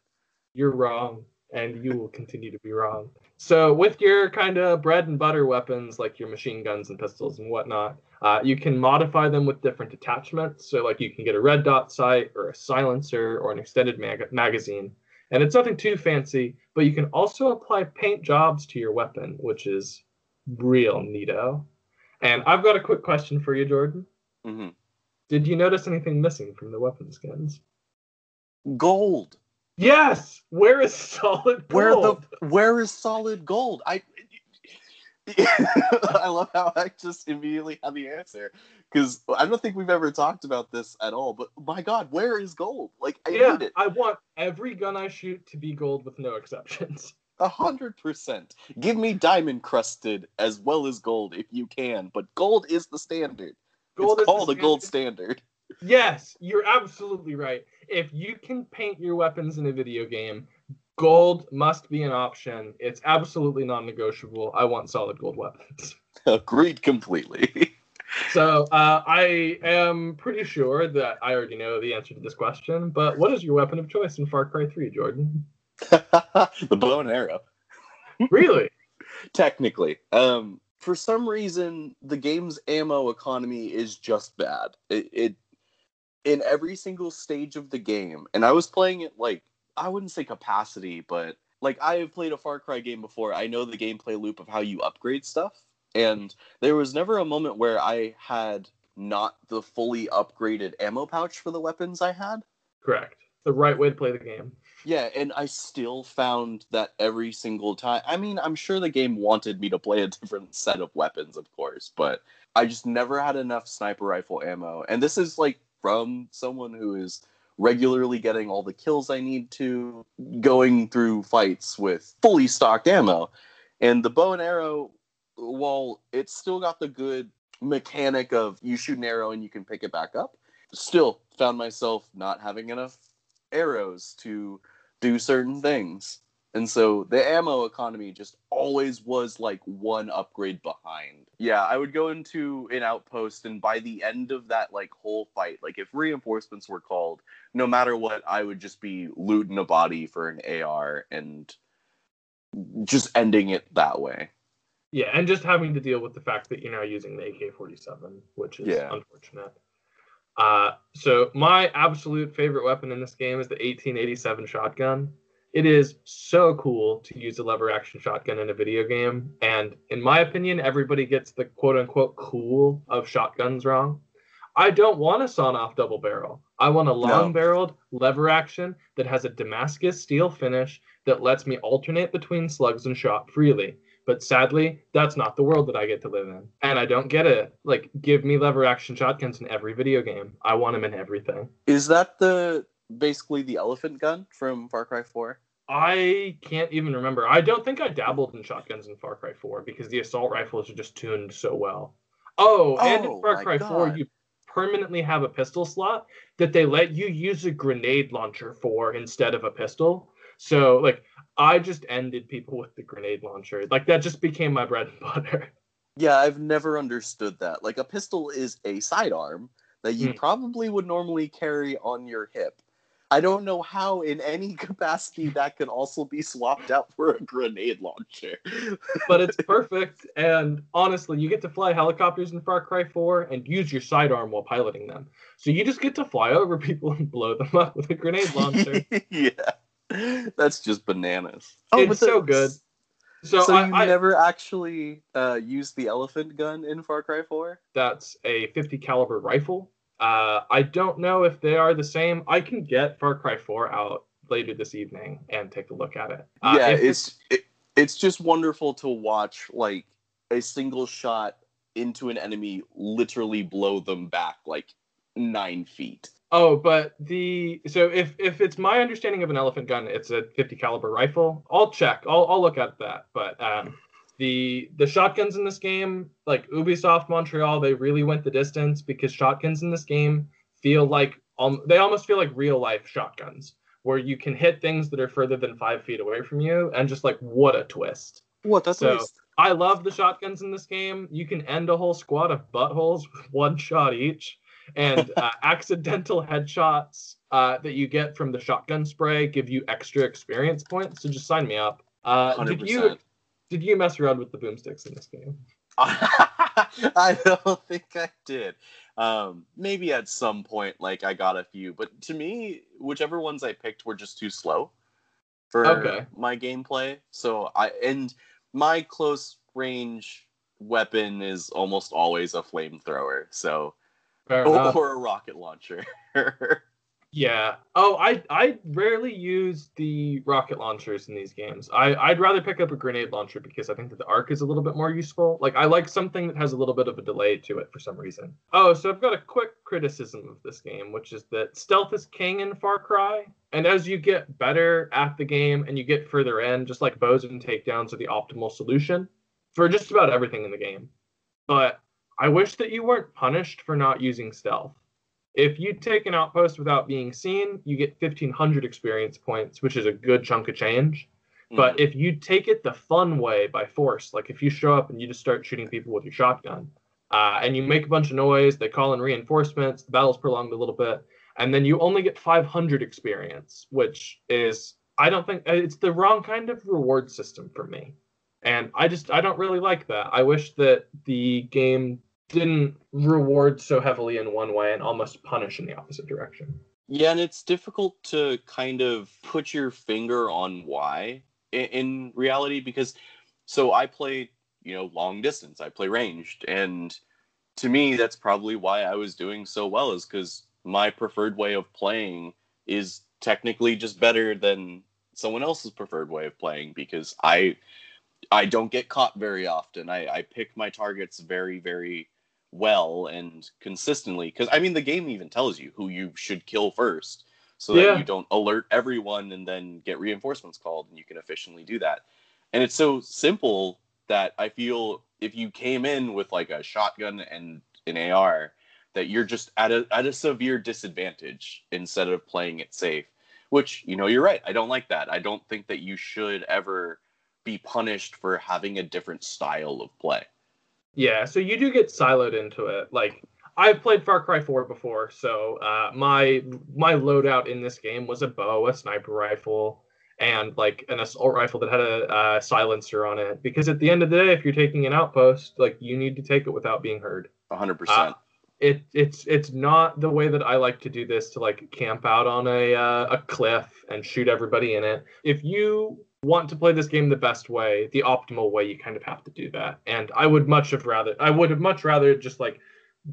You're wrong, and you will continue to be wrong. So with your kind of bread and butter weapons, like your machine guns and pistols and whatnot, uh, you can modify them with different attachments. So like you can get a red dot sight or a silencer or an extended mag- magazine, and it's nothing too fancy. But you can also apply paint jobs to your weapon, which is real neato. And I've got a quick question for you, Jordan. hmm Did you notice anything missing from the weapon skins? Gold. Yes. Where is solid gold? Where the where is solid gold? I I love how I just immediately had the answer because I don't think we've ever talked about this at all. But my God, where is gold? Like I yeah, need it I want every gun I shoot to be gold with no exceptions. a hundred percent. Give me diamond crusted as well as gold if you can, but gold is the standard. Gold it's is the called a gold standard. Yes, you're absolutely right. If you can paint your weapons in a video game, gold must be an option. It's absolutely non-negotiable. I want solid gold weapons. Agreed completely. So uh, I am pretty sure that I already know the answer to this question. But what is your weapon of choice in Far Cry 3, Jordan? the bow and arrow. Really? technically um for some reason the game's ammo economy is just bad it, it in every single stage of the game and i was playing it like i wouldn't say capacity but like i have played a far cry game before i know the gameplay loop of how you upgrade stuff and there was never a moment where i had not the fully upgraded ammo pouch for the weapons i had Correct. The right way to play the game. yeah, and I still found that every single time. I mean, I'm sure the game wanted me to play a different set of weapons, of course, but I just never had enough sniper rifle ammo. And this is like from someone who is regularly getting all the kills I need to, going through fights with fully stocked ammo. And the bow and arrow, while it's still got the good mechanic of you shoot an arrow and you can pick it back up, still found myself not having enough arrows to do certain things. And so the ammo economy just always was like one upgrade behind. Yeah, I would go into an outpost and by the end of that like whole fight, like if reinforcements were called, no matter what, I would just be looting a body for an AR and just ending it that way. Yeah, and just having to deal with the fact that you're now using the AK-47, which is Yeah. unfortunate. Uh, so my absolute favorite weapon in this game is the 1887 shotgun. It is so cool to use a lever action shotgun in a video game, and in my opinion, everybody gets the quote unquote cool of shotguns wrong. I don't want a sawn off double barrel. I want a long barreled lever action that has a Damascus steel finish that lets me alternate between slugs and shot freely. But sadly, that's not the world that I get to live in. And I don't get it. Like, give me lever action shotguns in every video game. I want them in everything. Is that the basically the elephant gun from Far Cry 4? I can't even remember. I don't think I dabbled in shotguns in Far Cry 4 because the assault rifles are just tuned so well. Oh, and in Oh, Far Cry 4, you permanently have a pistol slot that they let you use a grenade launcher for instead of a pistol. So, like, I just ended people with the grenade launcher. Like, that just became my bread and butter. Yeah, I've never understood that. Like a pistol is a sidearm that you Mm. probably would normally carry on your hip. I don't know how, in any capacity, that can also be swapped out for a grenade launcher. but it's perfect. And honestly, you get to fly helicopters in Far Cry 4 and use your sidearm while piloting them. So you just get to fly over people and blow them up with a grenade launcher. yeah, that's just bananas. Oh, it's so good. So, So, I, you I, never actually uh, used the elephant gun in Far Cry 4? that's a 50 caliber rifle. Uh, I don't know if they are the same. I can get Far Cry 4 out later this evening and take a look at it. Uh, yeah, it's it, it's just wonderful to watch like a single shot into an enemy literally blow them back like nine feet. Oh, but the so if if it's my understanding of an elephant gun, it's a 50 caliber rifle. I'll check. I'll I'll look at that. But um, the the shotguns in this game, like Ubisoft Montreal, they really went the distance because shotguns in this game feel like um they almost feel like real life shotguns where you can hit things that are further than five feet away from you, and just like what a twist. What? That's So- nice. I love the shotguns in this game. You can end a whole squad of buttholes with one shot each, and uh, accidental headshots uh, that you get from the shotgun spray give you extra experience points. So just sign me up. Uh, Hundred did you percent. Did you mess around with the boomsticks in this game? I don't think I did. Um, maybe at some point, like I got a few, but to me, whichever ones I picked were just too slow for Okay. my gameplay. So I and my close range weapon is almost always a flamethrower, so or, or a rocket launcher. Yeah. Oh, I I rarely use the rocket launchers in these games. I I'd rather pick up a grenade launcher because I think that the arc is a little bit more useful. Like I like something that has a little bit of a delay to it for some reason. Oh, so I've got a quick criticism of this game, which is that stealth is king in Far Cry, and as you get better at the game and you get further in, just like bows and takedowns are the optimal solution for just about everything in the game. But I wish that you weren't punished for not using stealth. If you take an outpost without being seen, you get 1500 experience points, which is a good chunk of change. But if you take it the fun way by force, like if you show up and you just start shooting people with your shotgun, uh, and you make a bunch of noise, they call in reinforcements, the battle's prolonged a little bit, and then you only get 500 experience, which is, I don't think, it's the wrong kind of reward system for me. And I just, I don't really like that. I wish that the game didn't reward so heavily in one way and almost punish in the opposite direction. Yeah, and it's difficult to kind of put your finger on why in, reality because so I play, you know, long distance, I play ranged, and to me that's probably why I was doing so well is cuz my preferred way of playing is technically just better than someone else's preferred way of playing because I I don't get caught very often. I, I pick my targets very, very well and consistently because i mean the game even tells you who you should kill first so that Yeah. you don't alert everyone and then get reinforcements called and you can efficiently do that. And it's so simple that i feel if you came in with like a shotgun and an ar that you're just at a at a severe disadvantage instead of playing it safe which you know you're right i don't like that. I don't think that you should ever be punished for having a different style of play Yeah, so you do get siloed into it. Like I've played Far Cry 4 before, so uh, my my loadout in this game was a bow, a sniper rifle, and like an assault rifle that had a uh, silencer on it. Because at the end of the day, if you're taking an outpost, like you need to take it without being heard. 100% Uh, It it's it's not the way that I like to do this to like camp out on a uh, a cliff and shoot everybody in it. If you want to play this game the best way, the optimal way, you kind of have to do that. And I would much have rather I would have much rather just like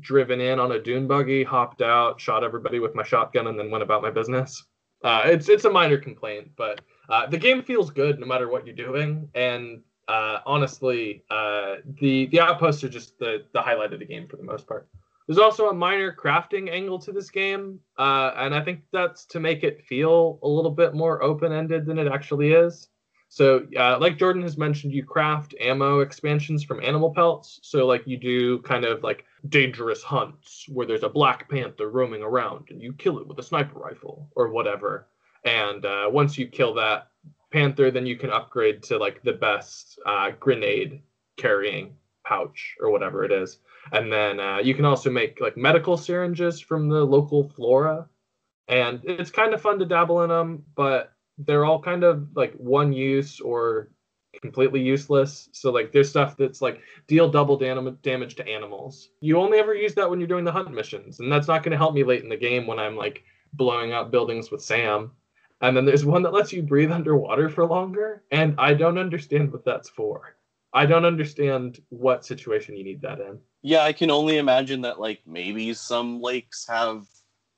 driven in on a dune buggy, hopped out, shot everybody with my shotgun, and then went about my business. Uh, it's it's a minor complaint, but uh, the game feels good no matter what you're doing. And uh, honestly, uh, the the outposts are just the the highlight of the game for the most part. There's also a minor crafting angle to this game, uh, and I think that's to make it feel a little bit more open ended than it actually is. So, uh, like Jordan has mentioned, you craft ammo expansions from animal pelts. So, like, you do kind of like dangerous hunts where there's a black panther roaming around and you kill it with a sniper rifle or whatever. And uh, once you kill that panther, then you can upgrade to like the best uh, grenade carrying pouch or whatever it is. And then uh, you can also make like medical syringes from the local flora. And it's kind of fun to dabble in them, but they're all kind of like one use or completely useless. So like there's stuff that's like deal double dam- damage to animals. You only ever use that when you're doing the hunt missions, and that's not going to help me late in the game when I'm like blowing up buildings with Sam. And then there's one that lets you breathe underwater for longer, and I don't understand what that's for. I don't understand what situation you need that in. Yeah, I can only imagine that like maybe some lakes have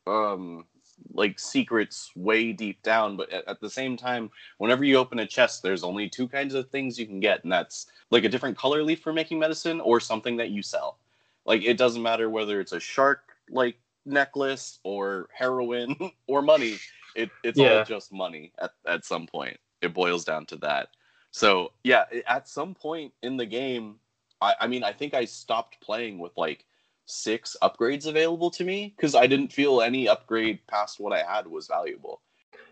um like secrets way deep down, but at, at the same time, whenever you open a chest, there's only two kinds of things you can get, and that's like a different color leaf for making medicine or something that you sell. Like it doesn't matter whether it's a shark like necklace or heroin or money. It, it's Yeah. all just money at, at some point. It boils down to that. So yeah, at some point in the game, I, I mean, I think I stopped playing with like six upgrades available to me because I didn't feel any upgrade past what I had was valuable.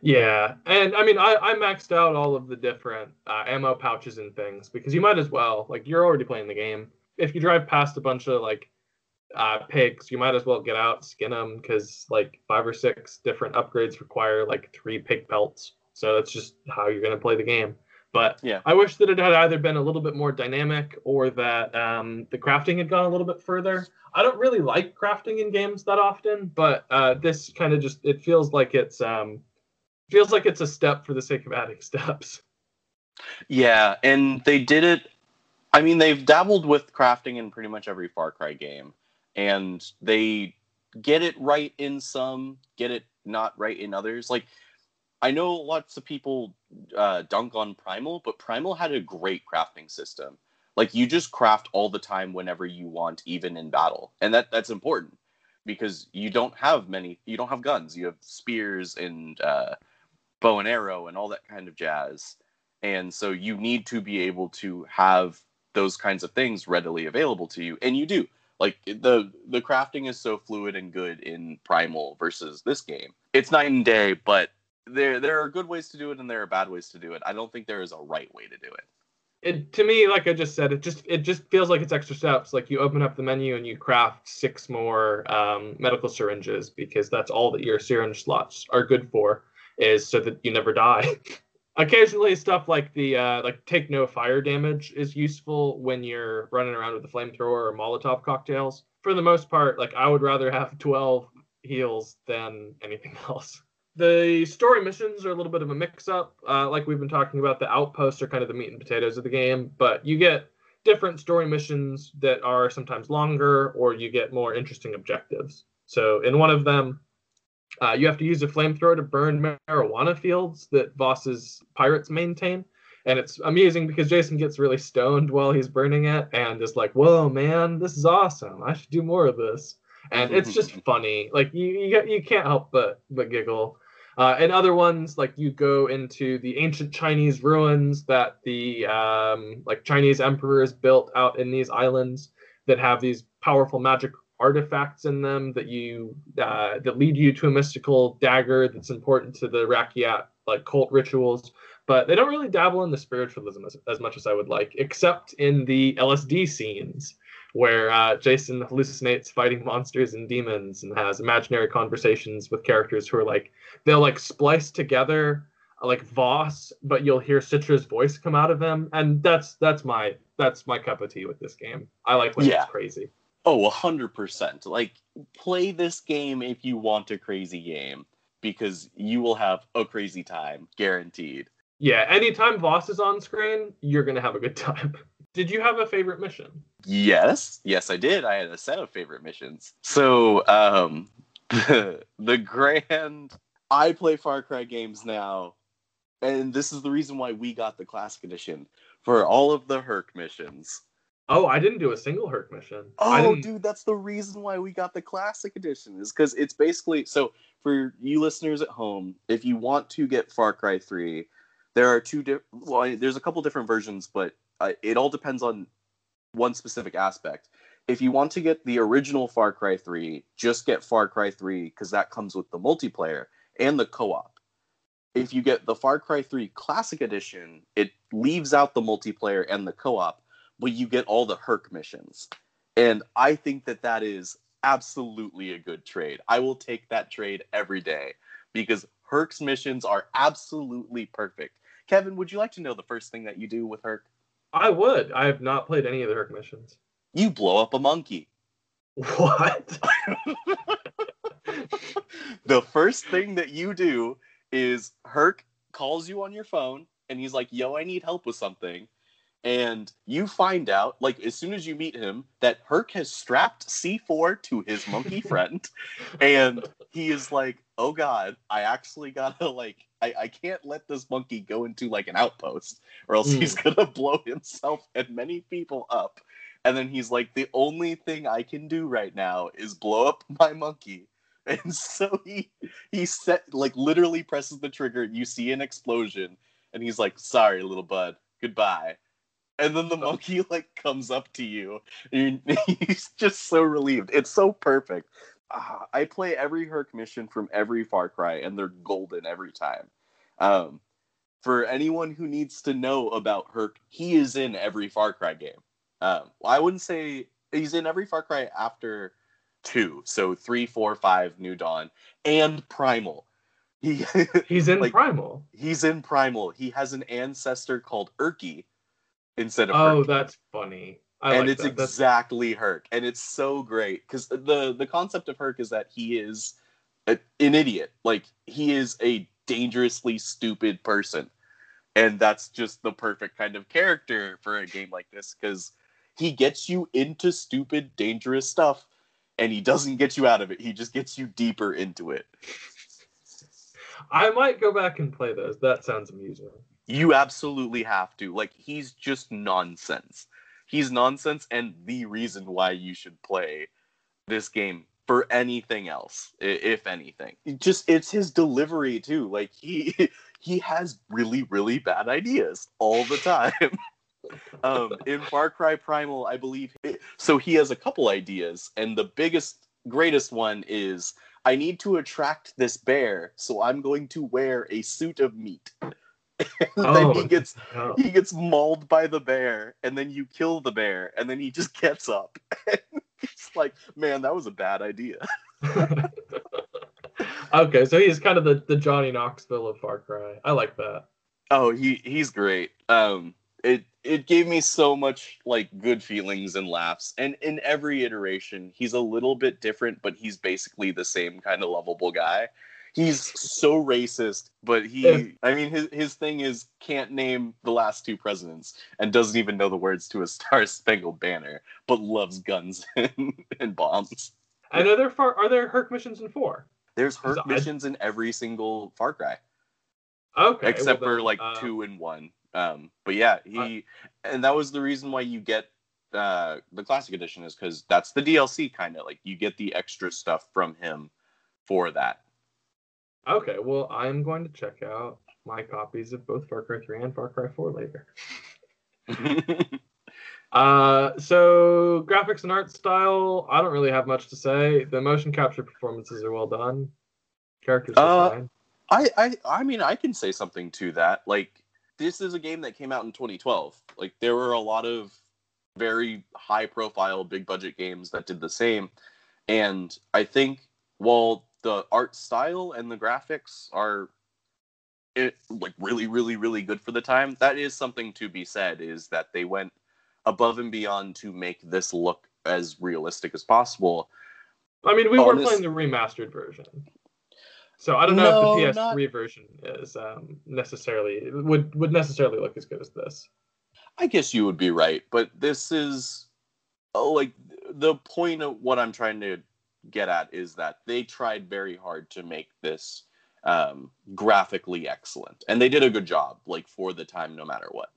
Yeah, and I mean, I, I maxed out all of the different uh, ammo pouches and things because you might as well. Like, you're already playing the game. If you drive past a bunch of like uh, pigs, you might as well get out, skin them because like five or six different upgrades require like three pig pelts. So that's just how you're gonna play the game. But Yeah. I wish that it had either been a little bit more dynamic or that um, the crafting had gone a little bit further. I don't really like crafting in games that often, but uh, this kind of just it feels like it's um, feels like it's a step for the sake of adding steps. Yeah, and they did it. I mean, they've dabbled with crafting in pretty much every Far Cry game, and they get it right in some, get it not right in others. Like, I know lots of people uh, dunk on Primal, but Primal had a great crafting system. Like, you just craft all the time whenever you want, even in battle, and that that's important because you don't have many. You don't have guns. You have spears and uh, bow and arrow and all that kind of jazz and so you need to be able to have those kinds of things readily available to you and you do like the the crafting is so fluid and good in primal versus this game it's night and day but there there are good ways to do it and there are bad ways to do it i don't think there is a right way to do it It to me, like I just said, it just it just feels like it's extra steps. Like you open up the menu and you craft six more um, medical syringes because that's all that your syringe slots are good for, is so that you never die. Occasionally, stuff like the uh, like take no fire damage is useful when you're running around with a flamethrower or Molotov cocktails. For the most part, like I would rather have twelve heals than anything else. The story missions are a little bit of a mix-up. Uh, like we've been talking about, the outposts are kind of the meat and potatoes of the game, but you get different story missions that are sometimes longer, or you get more interesting objectives. So in one of them, uh, you have to use a flamethrower to burn marijuana fields that Vaas's pirates maintain. And it's amusing because Jason gets really stoned while he's burning it and is like, whoa, man, this is awesome. I should do more of this. And it's just funny. Like you, you, you can't help but but giggle. Uh, and other ones, like you go into the ancient Chinese ruins that the um, like Chinese emperors built out in these islands that have these powerful magic artifacts in them that you uh, that lead you to a mystical dagger that's important to the Rakyat like cult rituals. But they don't really dabble in the spiritualism as, as much as I would like, except in the LSD scenes where uh, Jason hallucinates fighting monsters and demons and has imaginary conversations with characters who are like they'll like splice together uh, like Vaas, but you'll hear Citra's voice come out of them, and that's that's my that's my cup of tea with this game. I like when Yeah. it's crazy. Oh, 100%. Like, play this game if you want a crazy game because you will have a crazy time, guaranteed. Yeah, anytime Vaas is on screen, you're gonna have a good time. Did you have a favorite mission? Yes, yes, I did. I had a set of favorite missions. So, um, the, the grand. I play Far Cry games now, and this is the reason why we got the Classic Edition for all of the Hurk missions. Oh, I didn't do a single Hurk mission. Oh, dude, that's the reason why we got the classic edition is because it's basically so for you listeners at home. If you want to get Far Cry Three, there are two different. Well, there's a couple different versions, but uh, it all depends on one specific aspect. If you want to get the original Far Cry Three, just get Far Cry Three because that comes with the multiplayer and the co-op. If you get the Far Cry 3 Classic Edition, it leaves out the multiplayer and the co-op, but you get all the Hurk missions. And I think that that is absolutely a good trade. I will take that trade every day because Hurk's missions are absolutely perfect. Kevin, would you like to know the first thing that you do with Hurk? I would. I have not played any of the Hurk missions. You blow up a monkey. What? the first thing that you do is Hurk calls you on your phone and he's like, "Yo, I need help with something." And you find out, like, as soon as you meet him, that Hurk has strapped C4 to his monkey friend. and he is like, oh God, I actually gotta, like, I, I can't let this monkey go into, like, an outpost, or else mm. he's gonna blow himself and many people up. And then he's like, the only thing I can do right now is blow up my monkey. And so he he set like literally presses the trigger. You see an explosion, and he's like, "Sorry, little bud, goodbye." And then the oh. monkey like comes up to you. And he's just so relieved. It's so perfect. Uh, I play every Hurk mission from every Far Cry, and they're golden every time. Um, for anyone who needs to know about Hurk, he is in every Far Cry game. Um, I wouldn't say he's in every Far Cry after two, so three, four, five, New Dawn, and Primal. He he's in like, Primal. He's in Primal. He has an ancestor called Urki instead of. Oh, Hurk. that's funny. I and like it's that. exactly that's... Hurk, and it's so great because the the concept of Hurk is that he is a, an idiot. Like he is a dangerously stupid person, and that's just the perfect kind of character for a game like this because he gets you into stupid, dangerous stuff, and he doesn't get you out of it. He just gets you deeper into it. I might go back and play those. That sounds amusing. You absolutely have to. Like he's just nonsense. He's nonsense and the reason why you should play this game for anything else, if anything. It just it's his delivery too. Like he he has really really bad ideas all the time. um, in Far Cry Primal, I believe. So he has a couple ideas, and the biggest, greatest one is I need to attract this bear, so I'm going to wear a suit of meat. oh, then he gets no. he gets mauled by the bear, and then you kill the bear, and then he just gets up. it's like, man, that was a bad idea. okay, so he's kind of the, the Johnny Knoxville of Far Cry. I like that. Oh, he he's great. Um, it it gave me so much like good feelings and laughs and in every iteration he's a little bit different but he's basically the same kind of lovable guy he's so racist but he i mean his, his thing is can't name the last two presidents and doesn't even know the words to a star spangled banner but loves guns and, and bombs. And are there far are there hurk missions in four? There's hurk missions in every single far cry. Okay except well, then, for like uh, two and one. Um, but yeah, he uh, and that was the reason why you get uh, the classic edition is because that's the DLC kind of like you get the extra stuff from him for that. Okay, well, I'm going to check out my copies of both Far Cry 3 and Far Cry 4 later. uh, so graphics and art style, I don't really have much to say. The motion capture performances are well done. Characters are uh, fine. I, I I mean I can say something to that. Like this is a game that came out in 2012. Like there were a lot of very high profile big budget games that did the same. And I think while the art style and the graphics are it like really really really good for the time, that is something to be said is that they went above and beyond to make this look as realistic as possible. I mean, we were playing the remastered version. So I don't know no, if the PS3 not... version is um, necessarily would would necessarily look as good as this. I guess you would be right, but this is oh, like the point of what I'm trying to get at is that they tried very hard to make this um, graphically excellent, and they did a good job, like for the time, no matter what.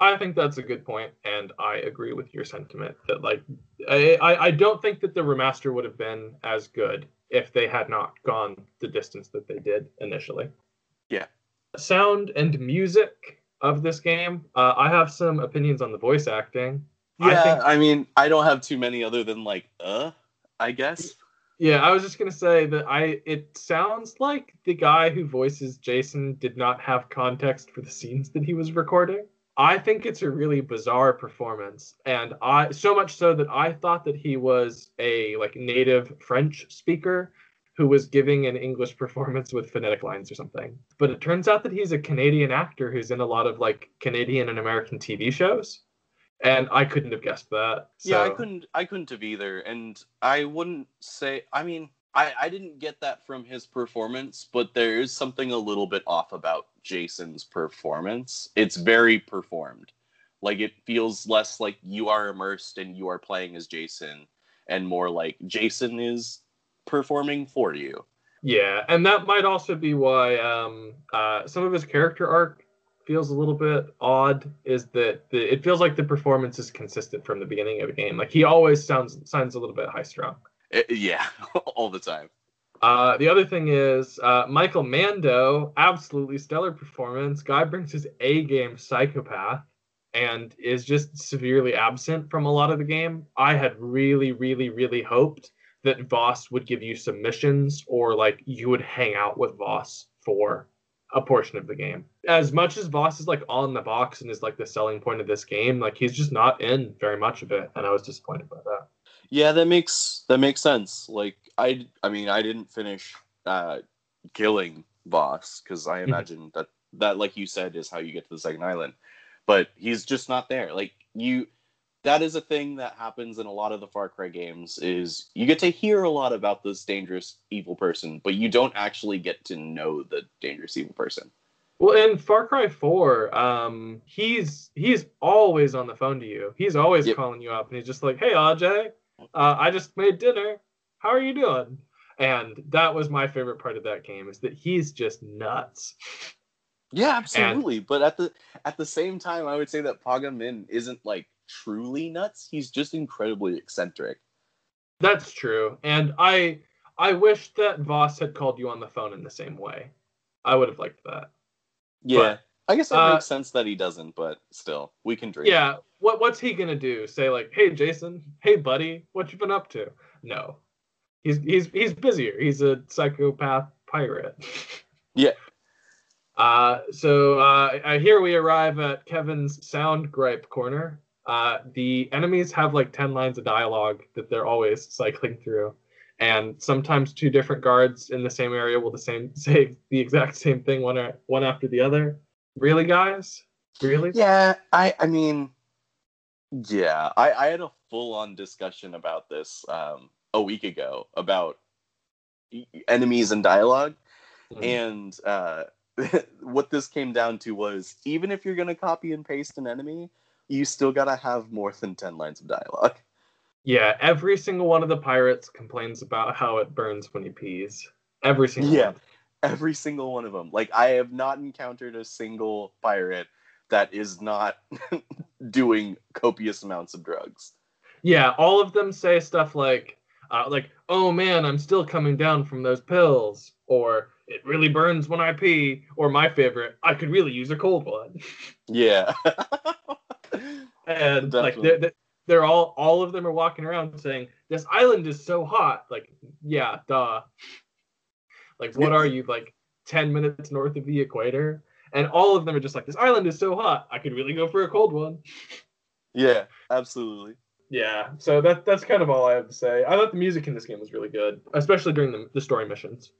I think that's a good point, and I agree with your sentiment that like I I don't think that the remaster would have been as good if they had not gone the distance that they did initially. Yeah. Sound and music of this game. Uh, I have some opinions on the voice acting. Yeah, I, think, I mean, I don't have too many other than like, uh, I guess. Yeah, I was just gonna say that I. It sounds like the guy who voices Jason did not have context for the scenes that he was recording. I think it's a really bizarre performance, and I so much so that I thought that he was a like native French speaker who was giving an English performance with phonetic lines or something. But it turns out that he's a Canadian actor who's in a lot of like Canadian and American TV shows. And I couldn't have guessed that. So. Yeah, I couldn't I couldn't have either. And I wouldn't say I mean, I, I didn't get that from his performance, but there is something a little bit off about Jason's performance. It's very performed. Like it feels less like you are immersed and you are playing as Jason and more like Jason is performing for you. Yeah, and that might also be why um, uh, some of his character arc feels a little bit odd. Is that the, it feels like the performance is consistent from the beginning of the game. Like he always sounds sounds a little bit high strung. Eh, yeah, all the time. Uh, the other thing is uh, Michael Mando, absolutely stellar performance. Guy brings his A game psychopath and is just severely absent from a lot of the game. I had really, really, really hoped that Vaas would give you submissions or like you would hang out with Vaas for a portion of the game. As much as Vaas is like on the box and is like the selling point of this game, like he's just not in very much of it, and I was disappointed by that. Yeah, that makes that makes sense. Like I, I mean, I didn't finish uh, killing Vaas because I mm-hmm. imagine that that, like you said, is how you get to the second island. But he's just not there. Like you, that is a thing that happens in a lot of the Far Cry games is you get to hear a lot about this dangerous evil person, but you don't actually get to know the dangerous evil person. Well, in Far Cry 4, um, he's he's always on the phone to you. He's always yep. calling you up, and he's just like, "Hey, AJ, uh, I just made dinner. How are you doing?" And that was my favorite part of that game is that he's just nuts. Yeah, absolutely. And, but at the at the same time, I would say that Pagan Min isn't like truly nuts. He's just incredibly eccentric. That's true. And I I wish that Vaas had called you on the phone in the same way. I would have liked that. Yeah. But, I guess that uh, makes sense that he doesn't, but still, we can dream. Yeah. What what's he gonna do? Say like, hey Jason, hey buddy, what you been up to? No. He's he's he's busier. He's a psychopath pirate. yeah. Uh, so uh, here we arrive at Kevin's sound gripe corner. Uh, the enemies have like 10 lines of dialogue that they're always cycling through. And sometimes two different guards in the same area will the same say the exact same thing one or, one after the other. Really, guys? Really? Yeah, I I mean, yeah, I I had a full on discussion about this um, a week ago about enemies and dialog mm-hmm. and uh, what this came down to was even if you're gonna copy and paste an enemy, you still gotta have more than 10 lines of dialogue. Yeah, every single one of the pirates complains about how it burns when he pees. Every single yeah, one. every single one of them. Like I have not encountered a single pirate that is not doing copious amounts of drugs. Yeah, all of them say stuff like, uh, like, "Oh man, I'm still coming down from those pills," or "It really burns when I pee," or my favorite, "I could really use a cold one." Yeah. and Definitely. like they're, they're all all of them are walking around saying this island is so hot. Like yeah duh. Like what are you like 10 minutes north of the equator? And all of them are just like this island is so hot. I could really go for a cold one. Yeah absolutely. Yeah so that that's kind of all i have to say. I thought the music in this game was really good especially during the, the story missions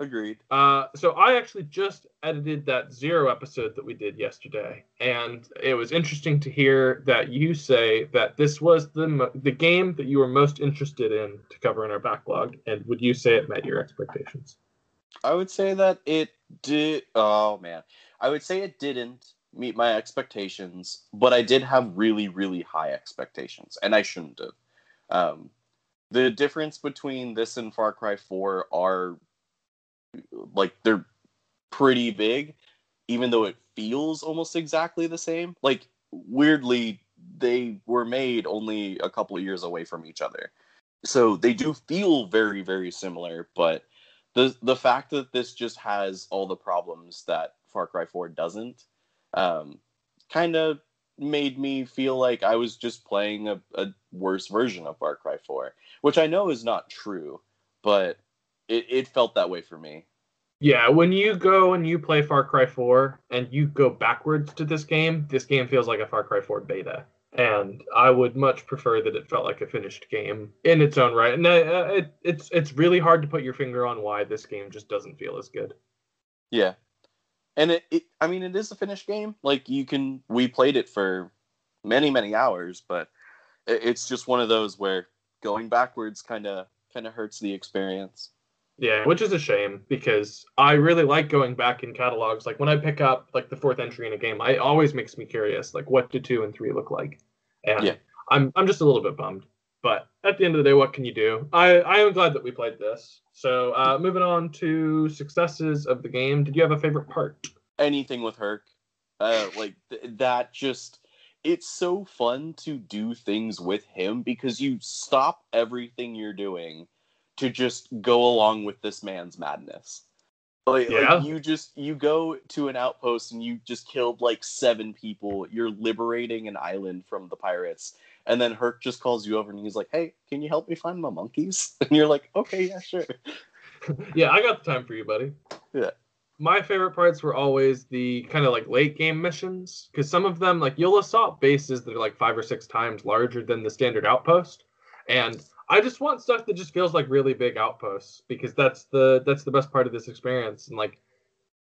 Agreed. Uh, so I actually just edited that zero episode that we did yesterday, and it was interesting to hear that you say that this was the the game that you were most interested in to cover in our backlog. And would you say it met your expectations? I would say that it did. Oh man, I would say it didn't meet my expectations, but I did have really, really high expectations, and I shouldn't have. Um, the difference between this and Far Cry 4 are like they're pretty big, even though it feels almost exactly the same. Like weirdly, they were made only a couple of years away from each other, so they do feel very very similar. But the the fact that this just has all the problems that Far Cry 4 doesn't, um, kind of made me feel like I was just playing a, a worse version of Far Cry 4, which I know is not true, but it, it felt that way for me. Yeah, when you go and you play Far Cry 4 and you go backwards to this game, this game feels like a Far Cry 4 beta. And I would much prefer that it felt like a finished game in its own right. And uh, it, it's it's really hard to put your finger on why this game just doesn't feel as good. Yeah, and it, it I mean, it is a finished game. Like you can, we played it for many many hours, but it, it's just one of those where going backwards kind of kind of hurts the experience. Yeah, which is a shame because I really like going back in catalogs. Like when I pick up like the fourth entry in a game, I always makes me curious. Like what do two and three look like? And yeah. I'm I'm just a little bit bummed. But at the end of the day, what can you do? I I am glad that we played this. So uh, moving on to successes of the game. Did you have a favorite part? Anything with Hurk, uh, like th- that. Just it's so fun to do things with him because you stop everything you're doing to just go along with this man's madness. Like, yeah. like, you just you go to an outpost and you just killed like seven people. You're liberating an island from the pirates, and then Hurk just calls you over and he's like, "Hey, can you help me find my monkeys?" And you're like, "Okay, yeah, sure." yeah, I got the time for you, buddy. Yeah. My favorite parts were always the kind of like late game missions because some of them, like you'll assault bases that are like five or six times larger than the standard outpost, and I just want stuff that just feels like really big outposts because that's the that's the best part of this experience. And like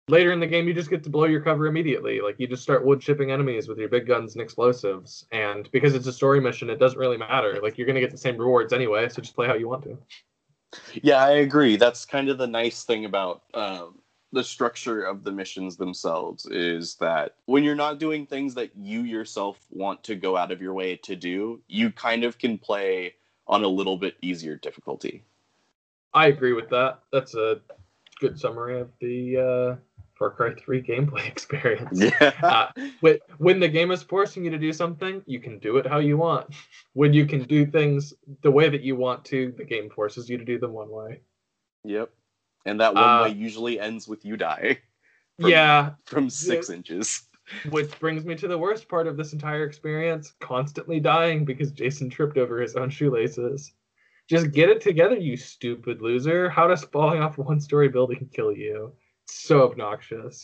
later in the game, you just get to blow your cover immediately. Like you just start wood chipping enemies with your big guns and explosives. And because it's a story mission, it doesn't really matter. Like you're gonna get the same rewards anyway, so just play how you want to. Yeah, I agree. That's kind of the nice thing about um, the structure of the missions themselves is that when you're not doing things that you yourself want to go out of your way to do, you kind of can play on a little bit easier difficulty. I agree with that. That's a good summary of the uh, Far Cry 3 gameplay experience. Yeah. Uh, when, when the game is forcing you to do something, you can do it how you want. When you can do things the way that you want to, the game forces you to do them one way. Yep. And that one uh, way usually ends with you die. From, yeah. From six yeah. inches. Which brings me to the worst part of this entire experience constantly dying because Jason tripped over his own shoelaces. Just get it together, you stupid loser. How does falling off a one story building kill you? It's so obnoxious.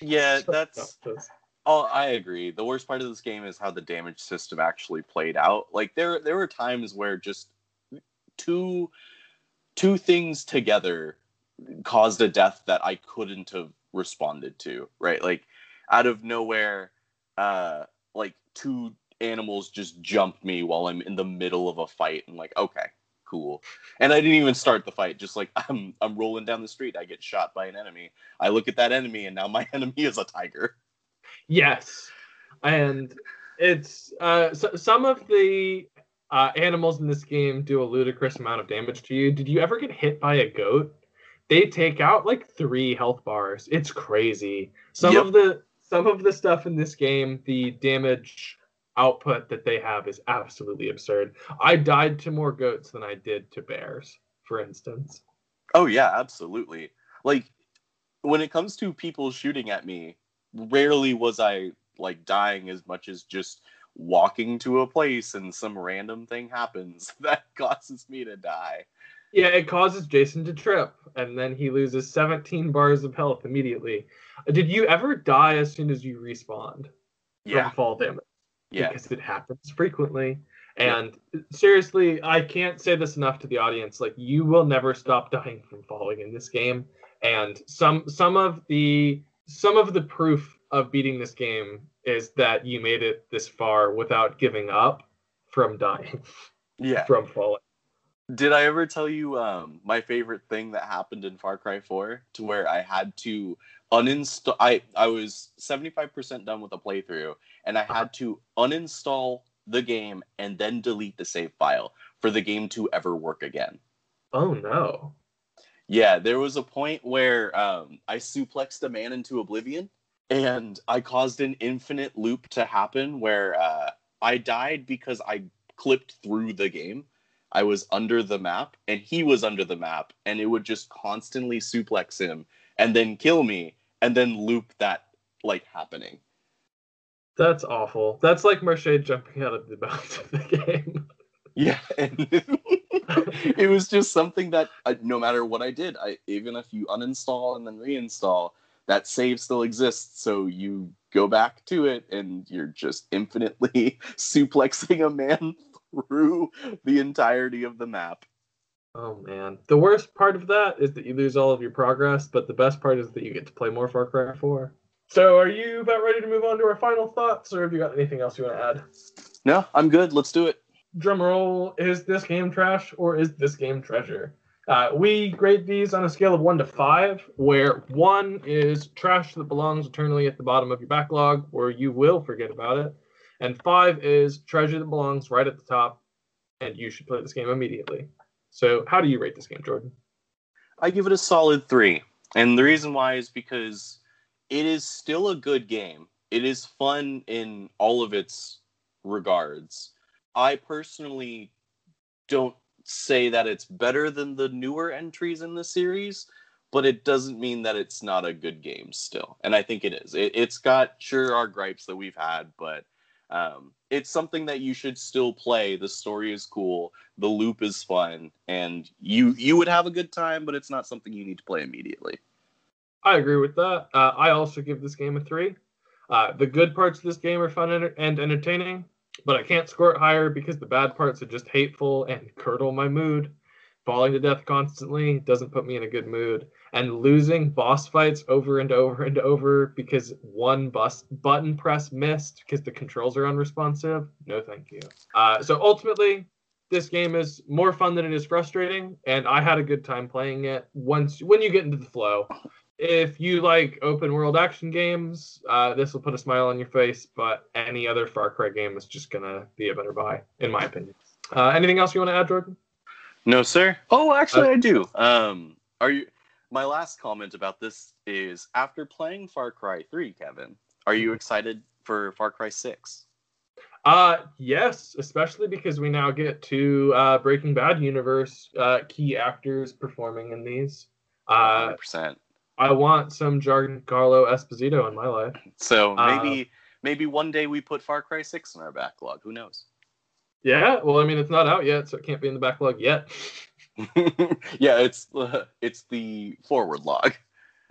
Yeah, so that's. Obnoxious. Oh, I agree. The worst part of this game is how the damage system actually played out. Like there, there were times where just two, two things together caused a death that I couldn't have responded to. Right, like out of nowhere, uh, like two animals just jump me while I'm in the middle of a fight. And like, okay, cool. And I didn't even start the fight. Just like I'm, I'm rolling down the street. I get shot by an enemy. I look at that enemy, and now my enemy is a tiger. Yes, and it's uh, so, some of the uh, animals in this game do a ludicrous amount of damage to you. Did you ever get hit by a goat? They take out like three health bars. It's crazy. Some yep. of the some of the stuff in this game, the damage output that they have is absolutely absurd. I died to more goats than I did to bears, for instance. Oh yeah, absolutely. Like when it comes to people shooting at me, rarely was I like dying as much as just walking to a place and some random thing happens that causes me to die. Yeah, it causes Jason to trip, and then he loses 17 bars of health immediately. Uh, did you ever die as soon as you respawned yeah. from fall damage? Yeah. Because it happens frequently. And yeah. seriously, I can't say this enough to the audience. Like, you will never stop dying from falling in this game. And some some of the some of the proof of beating this game is that you made it this far without giving up from dying. Yeah. from falling. Did I ever tell you um, my favorite thing that happened in Far Cry 4 to where I had to uninstall I I was 75% done with the playthrough and I had to uninstall the game and then delete the save file for the game to ever work again. Oh no. Yeah, there was a point where um, I suplexed a man into oblivion and I caused an infinite loop to happen where uh, I died because I clipped through the game. I was under the map and he was under the map and it would just constantly suplex him and then kill me and then loop that like happening. That's awful. That's like Marche jumping out of the mouth of the game. Yeah, and it was just something that I, no matter what I did, I even if you uninstall and then reinstall, that save still exists. So you go back to it and you're just infinitely suplexing a man through the entirety of the map. Oh man. The worst part of that is that you lose all of your progress, but the best part is that you get to play more Far Cry 4. So are you about ready to move on to our final thoughts, or have you got anything else you want to add? No, I'm good. Let's do it. Drum roll, is this game trash or is this game treasure? Uh, we grade these on a scale of one to five, where one is trash that belongs eternally at the bottom of your backlog, or you will forget about it, and five is treasure that belongs right at the top, and you should play this game immediately. So, how do you rate this game, Jordan? I give it a solid three. And the reason why is because it is still a good game. It is fun in all of its regards. I personally don't say that it's better than the newer entries in the series, but it doesn't mean that it's not a good game still. And I think it is. It, has got sure our gripes that we've had, but um, it's something that you should still play. The story is cool, the loop is fun, and you you would have a good time. But it's not something you need to play immediately. I agree with that. Uh, I also give this game a three. Uh, the good parts of this game are fun and, and entertaining, but I can't score it higher because the bad parts are just hateful and curdle my mood. Falling to death constantly doesn't put me in a good mood and losing boss fights over and over and over because one bus button press missed because the controls are unresponsive. No, thank you. Uh, so ultimately, this game is more fun than it is frustrating, and I had a good time playing it. Once when you get into the flow, if you like open world action games, uh, this will put a smile on your face. But any other Far Cry game is just gonna be a better buy, in my opinion. Uh, anything else you want to add, Jordan? No, sir. Oh, actually, uh, I do. Um, are you? my last comment about this is after playing Far Cry 3, Kevin, are you excited for Far Cry 6? Uh yes, especially because we now get to uh, Breaking Bad universe uh, key actors performing in these. Uh, 100%. I want some Giancarlo Esposito in my life. So maybe uh, maybe one day we put Far Cry 6 in our backlog. Who knows? Yeah, well, I mean, it's not out yet, so it can't be in the backlog yet. yeah, it's uh, it's the forward log.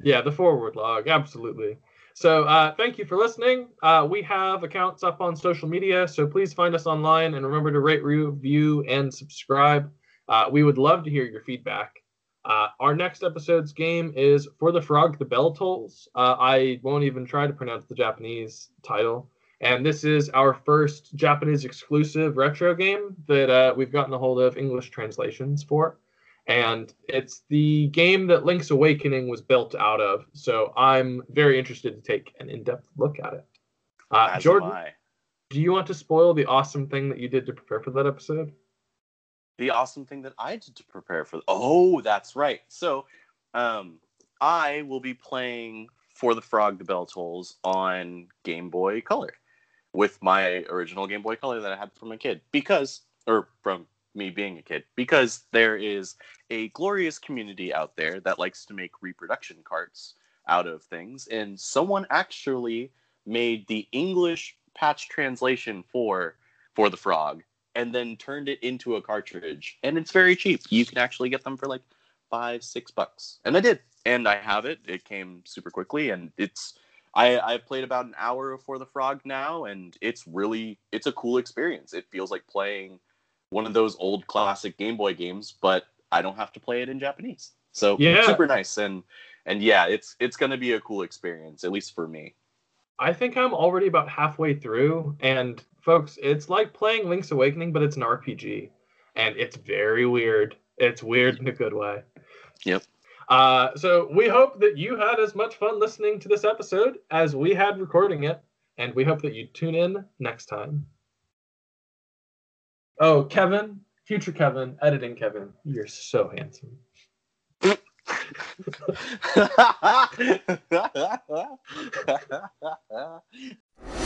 Yeah, the forward log, absolutely. So uh, thank you for listening. Uh, we have accounts up on social media, so please find us online and remember to rate, review, and subscribe. Uh, we would love to hear your feedback. Uh, our next episode's game is For the Frog, the Bell Tolls. Uh, I won't even try to pronounce the Japanese title. And this is our first Japanese exclusive retro game that uh, we've gotten a hold of English translations for. And it's the game that Link's Awakening was built out of. So I'm very interested to take an in depth look at it. Uh, Jordan, do you want to spoil the awesome thing that you did to prepare for that episode? The awesome thing that I did to prepare for. Oh, that's right. So um, I will be playing For the Frog, the Bell Tolls on Game Boy Color with my original Game Boy Color that I had from a kid because, or from me being a kid, because there is a glorious community out there that likes to make reproduction carts out of things, and someone actually made the English patch translation for for the frog and then turned it into a cartridge. And it's very cheap. You can actually get them for like five six bucks. And i did. And i have it. It came super quickly and it's I, I've played about an hour For the Frog now, and it's really it's a cool experience. It feels like playing one of those old classic Game Boy games, but I don't have to play it in Japanese. So yeah. super nice and and yeah, it's it's gonna be a cool experience, at least for me. I think I'm already about halfway through, and folks, it's like playing Link's Awakening, but it's an RPG, and it's very weird. It's weird in a good way. Yep. Uh, so we hope that you had as much fun listening to this episode as we had recording it, and we hope that you tune in next time. Oh, Kevin, future Kevin, editing Kevin, you're so handsome.